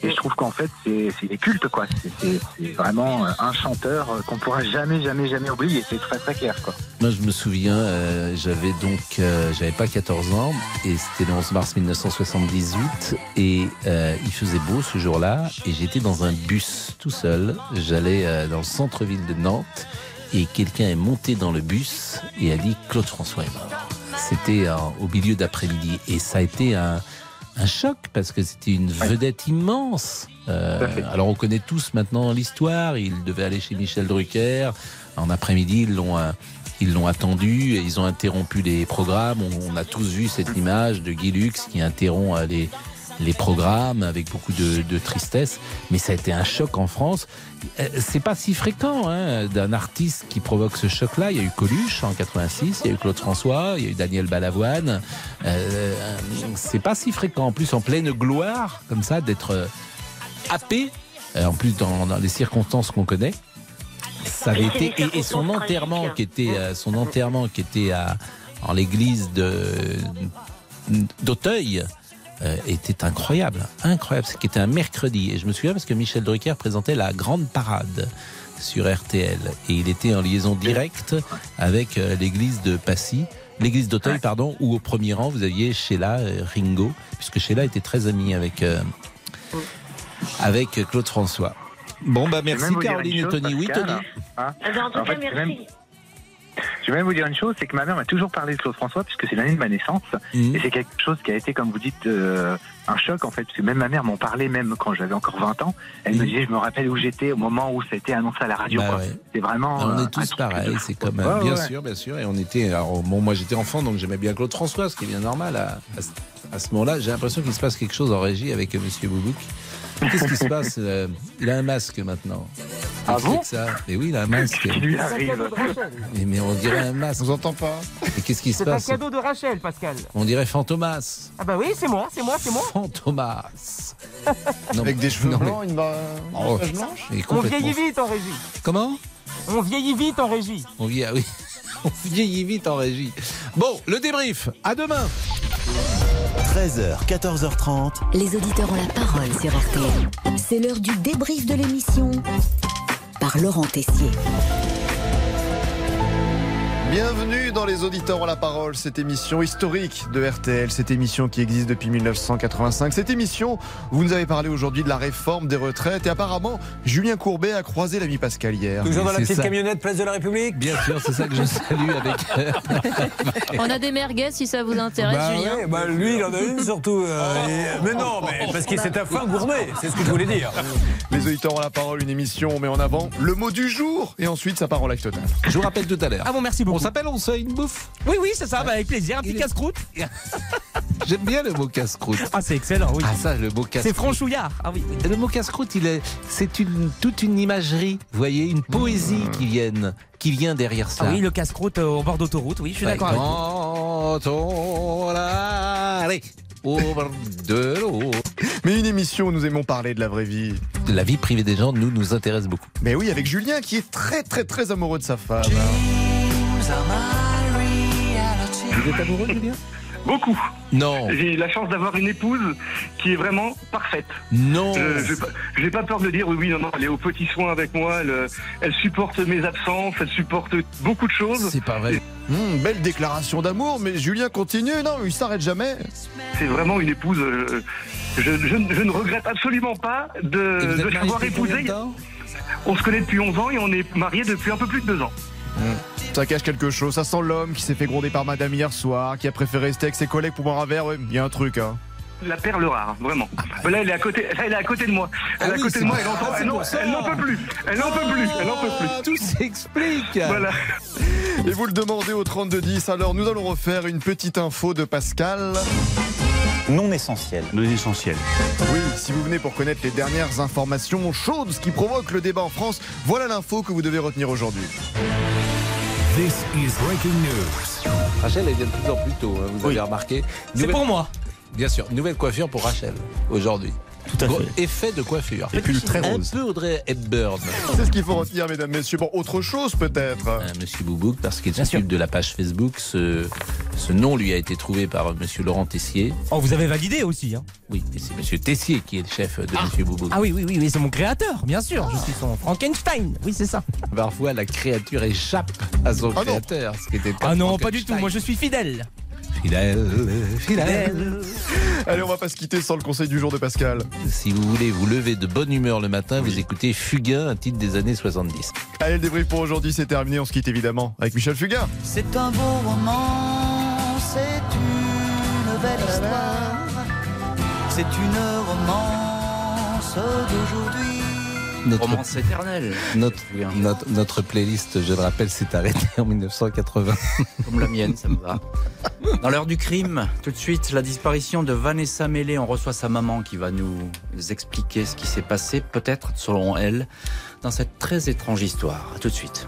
et je trouve qu'en fait c'est des cultes quoi. C'est- vraiment euh, un chanteur euh, qu'on pourra jamais jamais jamais oublier. C'est très très clair quoi. Moi, je me souviens, euh, j'avais donc, j'avais pas 14 ans, et c'était le 11 mars 1978, et il faisait beau ce jour-là, et j'étais dans un bus tout seul. J'allais dans le centre-ville de Nantes, et quelqu'un est monté dans le bus et a dit Claude François est mort. C'était au milieu d'après-midi, et ça a été un, un choc parce que c'était une vedette immense. Euh, alors on connaît tous maintenant l'histoire. Il devait aller chez Michel Drucker. En après-midi, ils l'ont euh, ils l'ont attendu et ils ont interrompu les programmes. On, on a tous vu cette image de Guy Lux qui interrompt euh, les les programmes avec beaucoup de, de tristesse. Mais ça a été un choc en France. Euh, C'est pas si fréquent hein, d'un artiste qui provoque ce choc-là. Il y a eu Coluche en 86, il y a eu Claude François, il y a eu Daniel Balavoine. Euh, c'est pas si fréquent. En plus, en pleine gloire, comme ça, d'être euh, happé. Euh, en plus, dans, dans les circonstances qu'on connaît. Ça avait été et, son enterrement qui était son enterrement qui était à en l'église de d'Auteuil euh, était incroyable, incroyable. Ce qui était un mercredi et je me souviens parce que Michel Drucker présentait la grande parade sur RTL et il était en liaison directe avec euh, l'église de Passy, l'église d'Auteuil pardon, où au premier rang vous aviez Sheila euh, Ringo puisque Sheila était très amie avec euh, avec Claude François. Bon bah merci Caroline et Tony. Oui Tony. hein. Ah ben, en tout En cas, fait, merci. même- Je vais même vous dire une chose, c'est que ma mère m'a toujours parlé de Claude François puisque c'est l'année de ma naissance Mhm. et c'est quelque chose qui a été, comme vous dites, euh, un choc en fait. Parce que même ma mère m'en parlait même quand j'avais encore 20 ans. Elle me disait, je me rappelle où j'étais au moment où ça a été annoncé à la radio. Mhm. Bah ouais. C'est vraiment. on euh, est tous pareils, c'est comme bien Ouais, ouais. sûr, bien sûr. Et on était, alors bon, moi j'étais enfant, donc j'aimais bien Claude François, ce qui est bien normal à, à ce- à ce moment-là. J'ai l'impression qu'il se passe quelque chose en régie avec euh, Monsieur Boubouk. Qu'est-ce qui se passe euh, Il a un masque maintenant. Ah bon ça Mais oui, il a un masque. Qu'est-ce qui lui arrive Mais, mais on dirait un masque. On vous entend pas Et qu'est-ce qui se C'est un passe cadeau de Rachel, Pascal. On dirait Fantomas. Ah bah oui, c'est moi, c'est moi, c'est moi. Fantomas. Non, Avec des cheveux non, mais- blancs, une barre Oh, blanche mais On vieillit vite en régie. Comment On vieillit vite en régie. On vieillit, ah oui. On vieillit vite en régie. Bon, le débrief. À demain. 13h, 14h30. Les auditeurs ont la parole sur RTL. C'est l'heure du débrief de l'émission par Laurent Tessier. Bienvenue dans Les Auditeurs ont la parole, cette émission historique de RTL, cette émission qui existe depuis 1985. Cette émission, vous nous avez parlé aujourd'hui de la réforme des retraites et apparemment, Julien Courbet a croisé l'ami Pascal hier. Toujours dans la petite ça. camionnette Place de la République? Bien sûr, c'est ça que je salue avec. On a des merguez si ça vous intéresse, bah, Julien. ouais, bah, lui, il en a une surtout. euh, et- Mais non, mais parce qu'il s'est un fin gourmet, c'est ce que je voulais dire. Les Auditeurs ont la parole, une émission, on met en avant le mot du jour et ensuite ça part en live total. Je vous rappelle tout à l'heure. Ah bon, merci beaucoup. On s'appelle, on se fait une bouffe. Oui, oui, c'est ça, bah, avec plaisir. Un petit casse-croûte. J'aime bien le mot casse-croûte. Ah, c'est excellent, oui. Ah ça, le mot casse-croûte. c'est franchouillard. Ah oui. Le mot casse-croûte, il est, c'est une, toute une imagerie, vous voyez, une poésie qui vient, qui vient derrière ça. Ah oui, le casse-croûte euh, au bord d'autoroute, oui, je suis Ouais, d'accord avec vous. quand on allait au bord de l'eau. Mais une émission où nous aimons parler de la vraie vie. La vie privée des gens, nous, nous intéresse beaucoup. Mais oui, avec Julien qui est très très très amoureux de sa femme. Vous êtes amoureux, Julien? Beaucoup. Non. J'ai la chance d'avoir une épouse qui est vraiment parfaite. Non. Je j'ai pas, peur de dire oui, oui, non, non, elle est au petit soin avec moi, elle, euh, elle supporte mes absences, elle supporte beaucoup de choses. C'est pas vrai. Hum, belle déclaration d'amour, mais Julien continue, non, il s'arrête jamais. C'est vraiment une épouse. euh, je, je ne- je ne regrette absolument pas de, de l'avoir épousée. On se connaît depuis 11 ans et on est mariés depuis un peu plus de 2 ans. Ça cache quelque chose, ça sent l'homme qui s'est fait gronder par madame hier soir, qui a préféré rester avec ses collègues pour boire un verre, ouais, il y a un truc, hein. La perle rare, vraiment. Là, elle est à côté, là, elle est à côté de moi. Elle est Ah à côté de moi, elle n'en- peut plus. Elle n'en peut plus, elle n'en peut plus. Ah, Tout s'explique. Voilà. Et vous le demandez au 3210, alors nous allons refaire une petite info de Pascal. Non essentiel. Non essentiel. Oui, si vous venez pour connaître les dernières informations chaudes, ce qui provoque le débat en France, voilà l'info que vous devez retenir aujourd'hui. This is breaking news. Rachel, elle vient de plus en plus tôt, hein, vous avez remarqué. C'est Nouvelle- pour moi. Bien sûr, nouvelle coiffure pour Rachel, aujourd'hui. Tout à fait. Effet de coiffure. Et pull très Un rose. peu Audrey Hepburn. C'est ce qu'il faut retenir, mesdames, messieurs. Bon, autre chose peut-être. Euh, Monsieur Boubouk, parce qu'il s'occupe de la page Facebook, ce, ce nom lui a été trouvé par Monsieur Laurent Tessier. Oh, vous avez validé aussi. Hein. Oui, et c'est Monsieur Tessier qui est le chef de Monsieur Boubouk. Ah oui, oui, oui, oui, c'est mon créateur, bien sûr. Je suis son Frankenstein. Oui, c'est ça. Parfois, la créature échappe à son Ah créateur, ce qui était Ah non, pas du tout. Moi, je suis fidèle. Fidèle, fidèle. Allez, on va pas se quitter sans le conseil du jour de Pascal. Si vous voulez vous lever de bonne humeur le matin, vous écoutez Fugain, un titre des années 70. Allez, le débrief pour aujourd'hui, c'est terminé. On se quitte évidemment avec Michel Fugain. C'est un beau roman, c'est une belle histoire, c'est une romance d'aujourd'hui. Notre, Romance éternelle. notre, notre, notre playlist, je le rappelle, s'est arrêtée en 1980. Comme la mienne, ça me va. Dans l'heure du crime, tout de suite, la disparition de Vanessa Mélé. On reçoit sa maman qui va nous expliquer ce qui s'est passé, peut-être, selon elle, dans cette très étrange histoire. A tout de suite.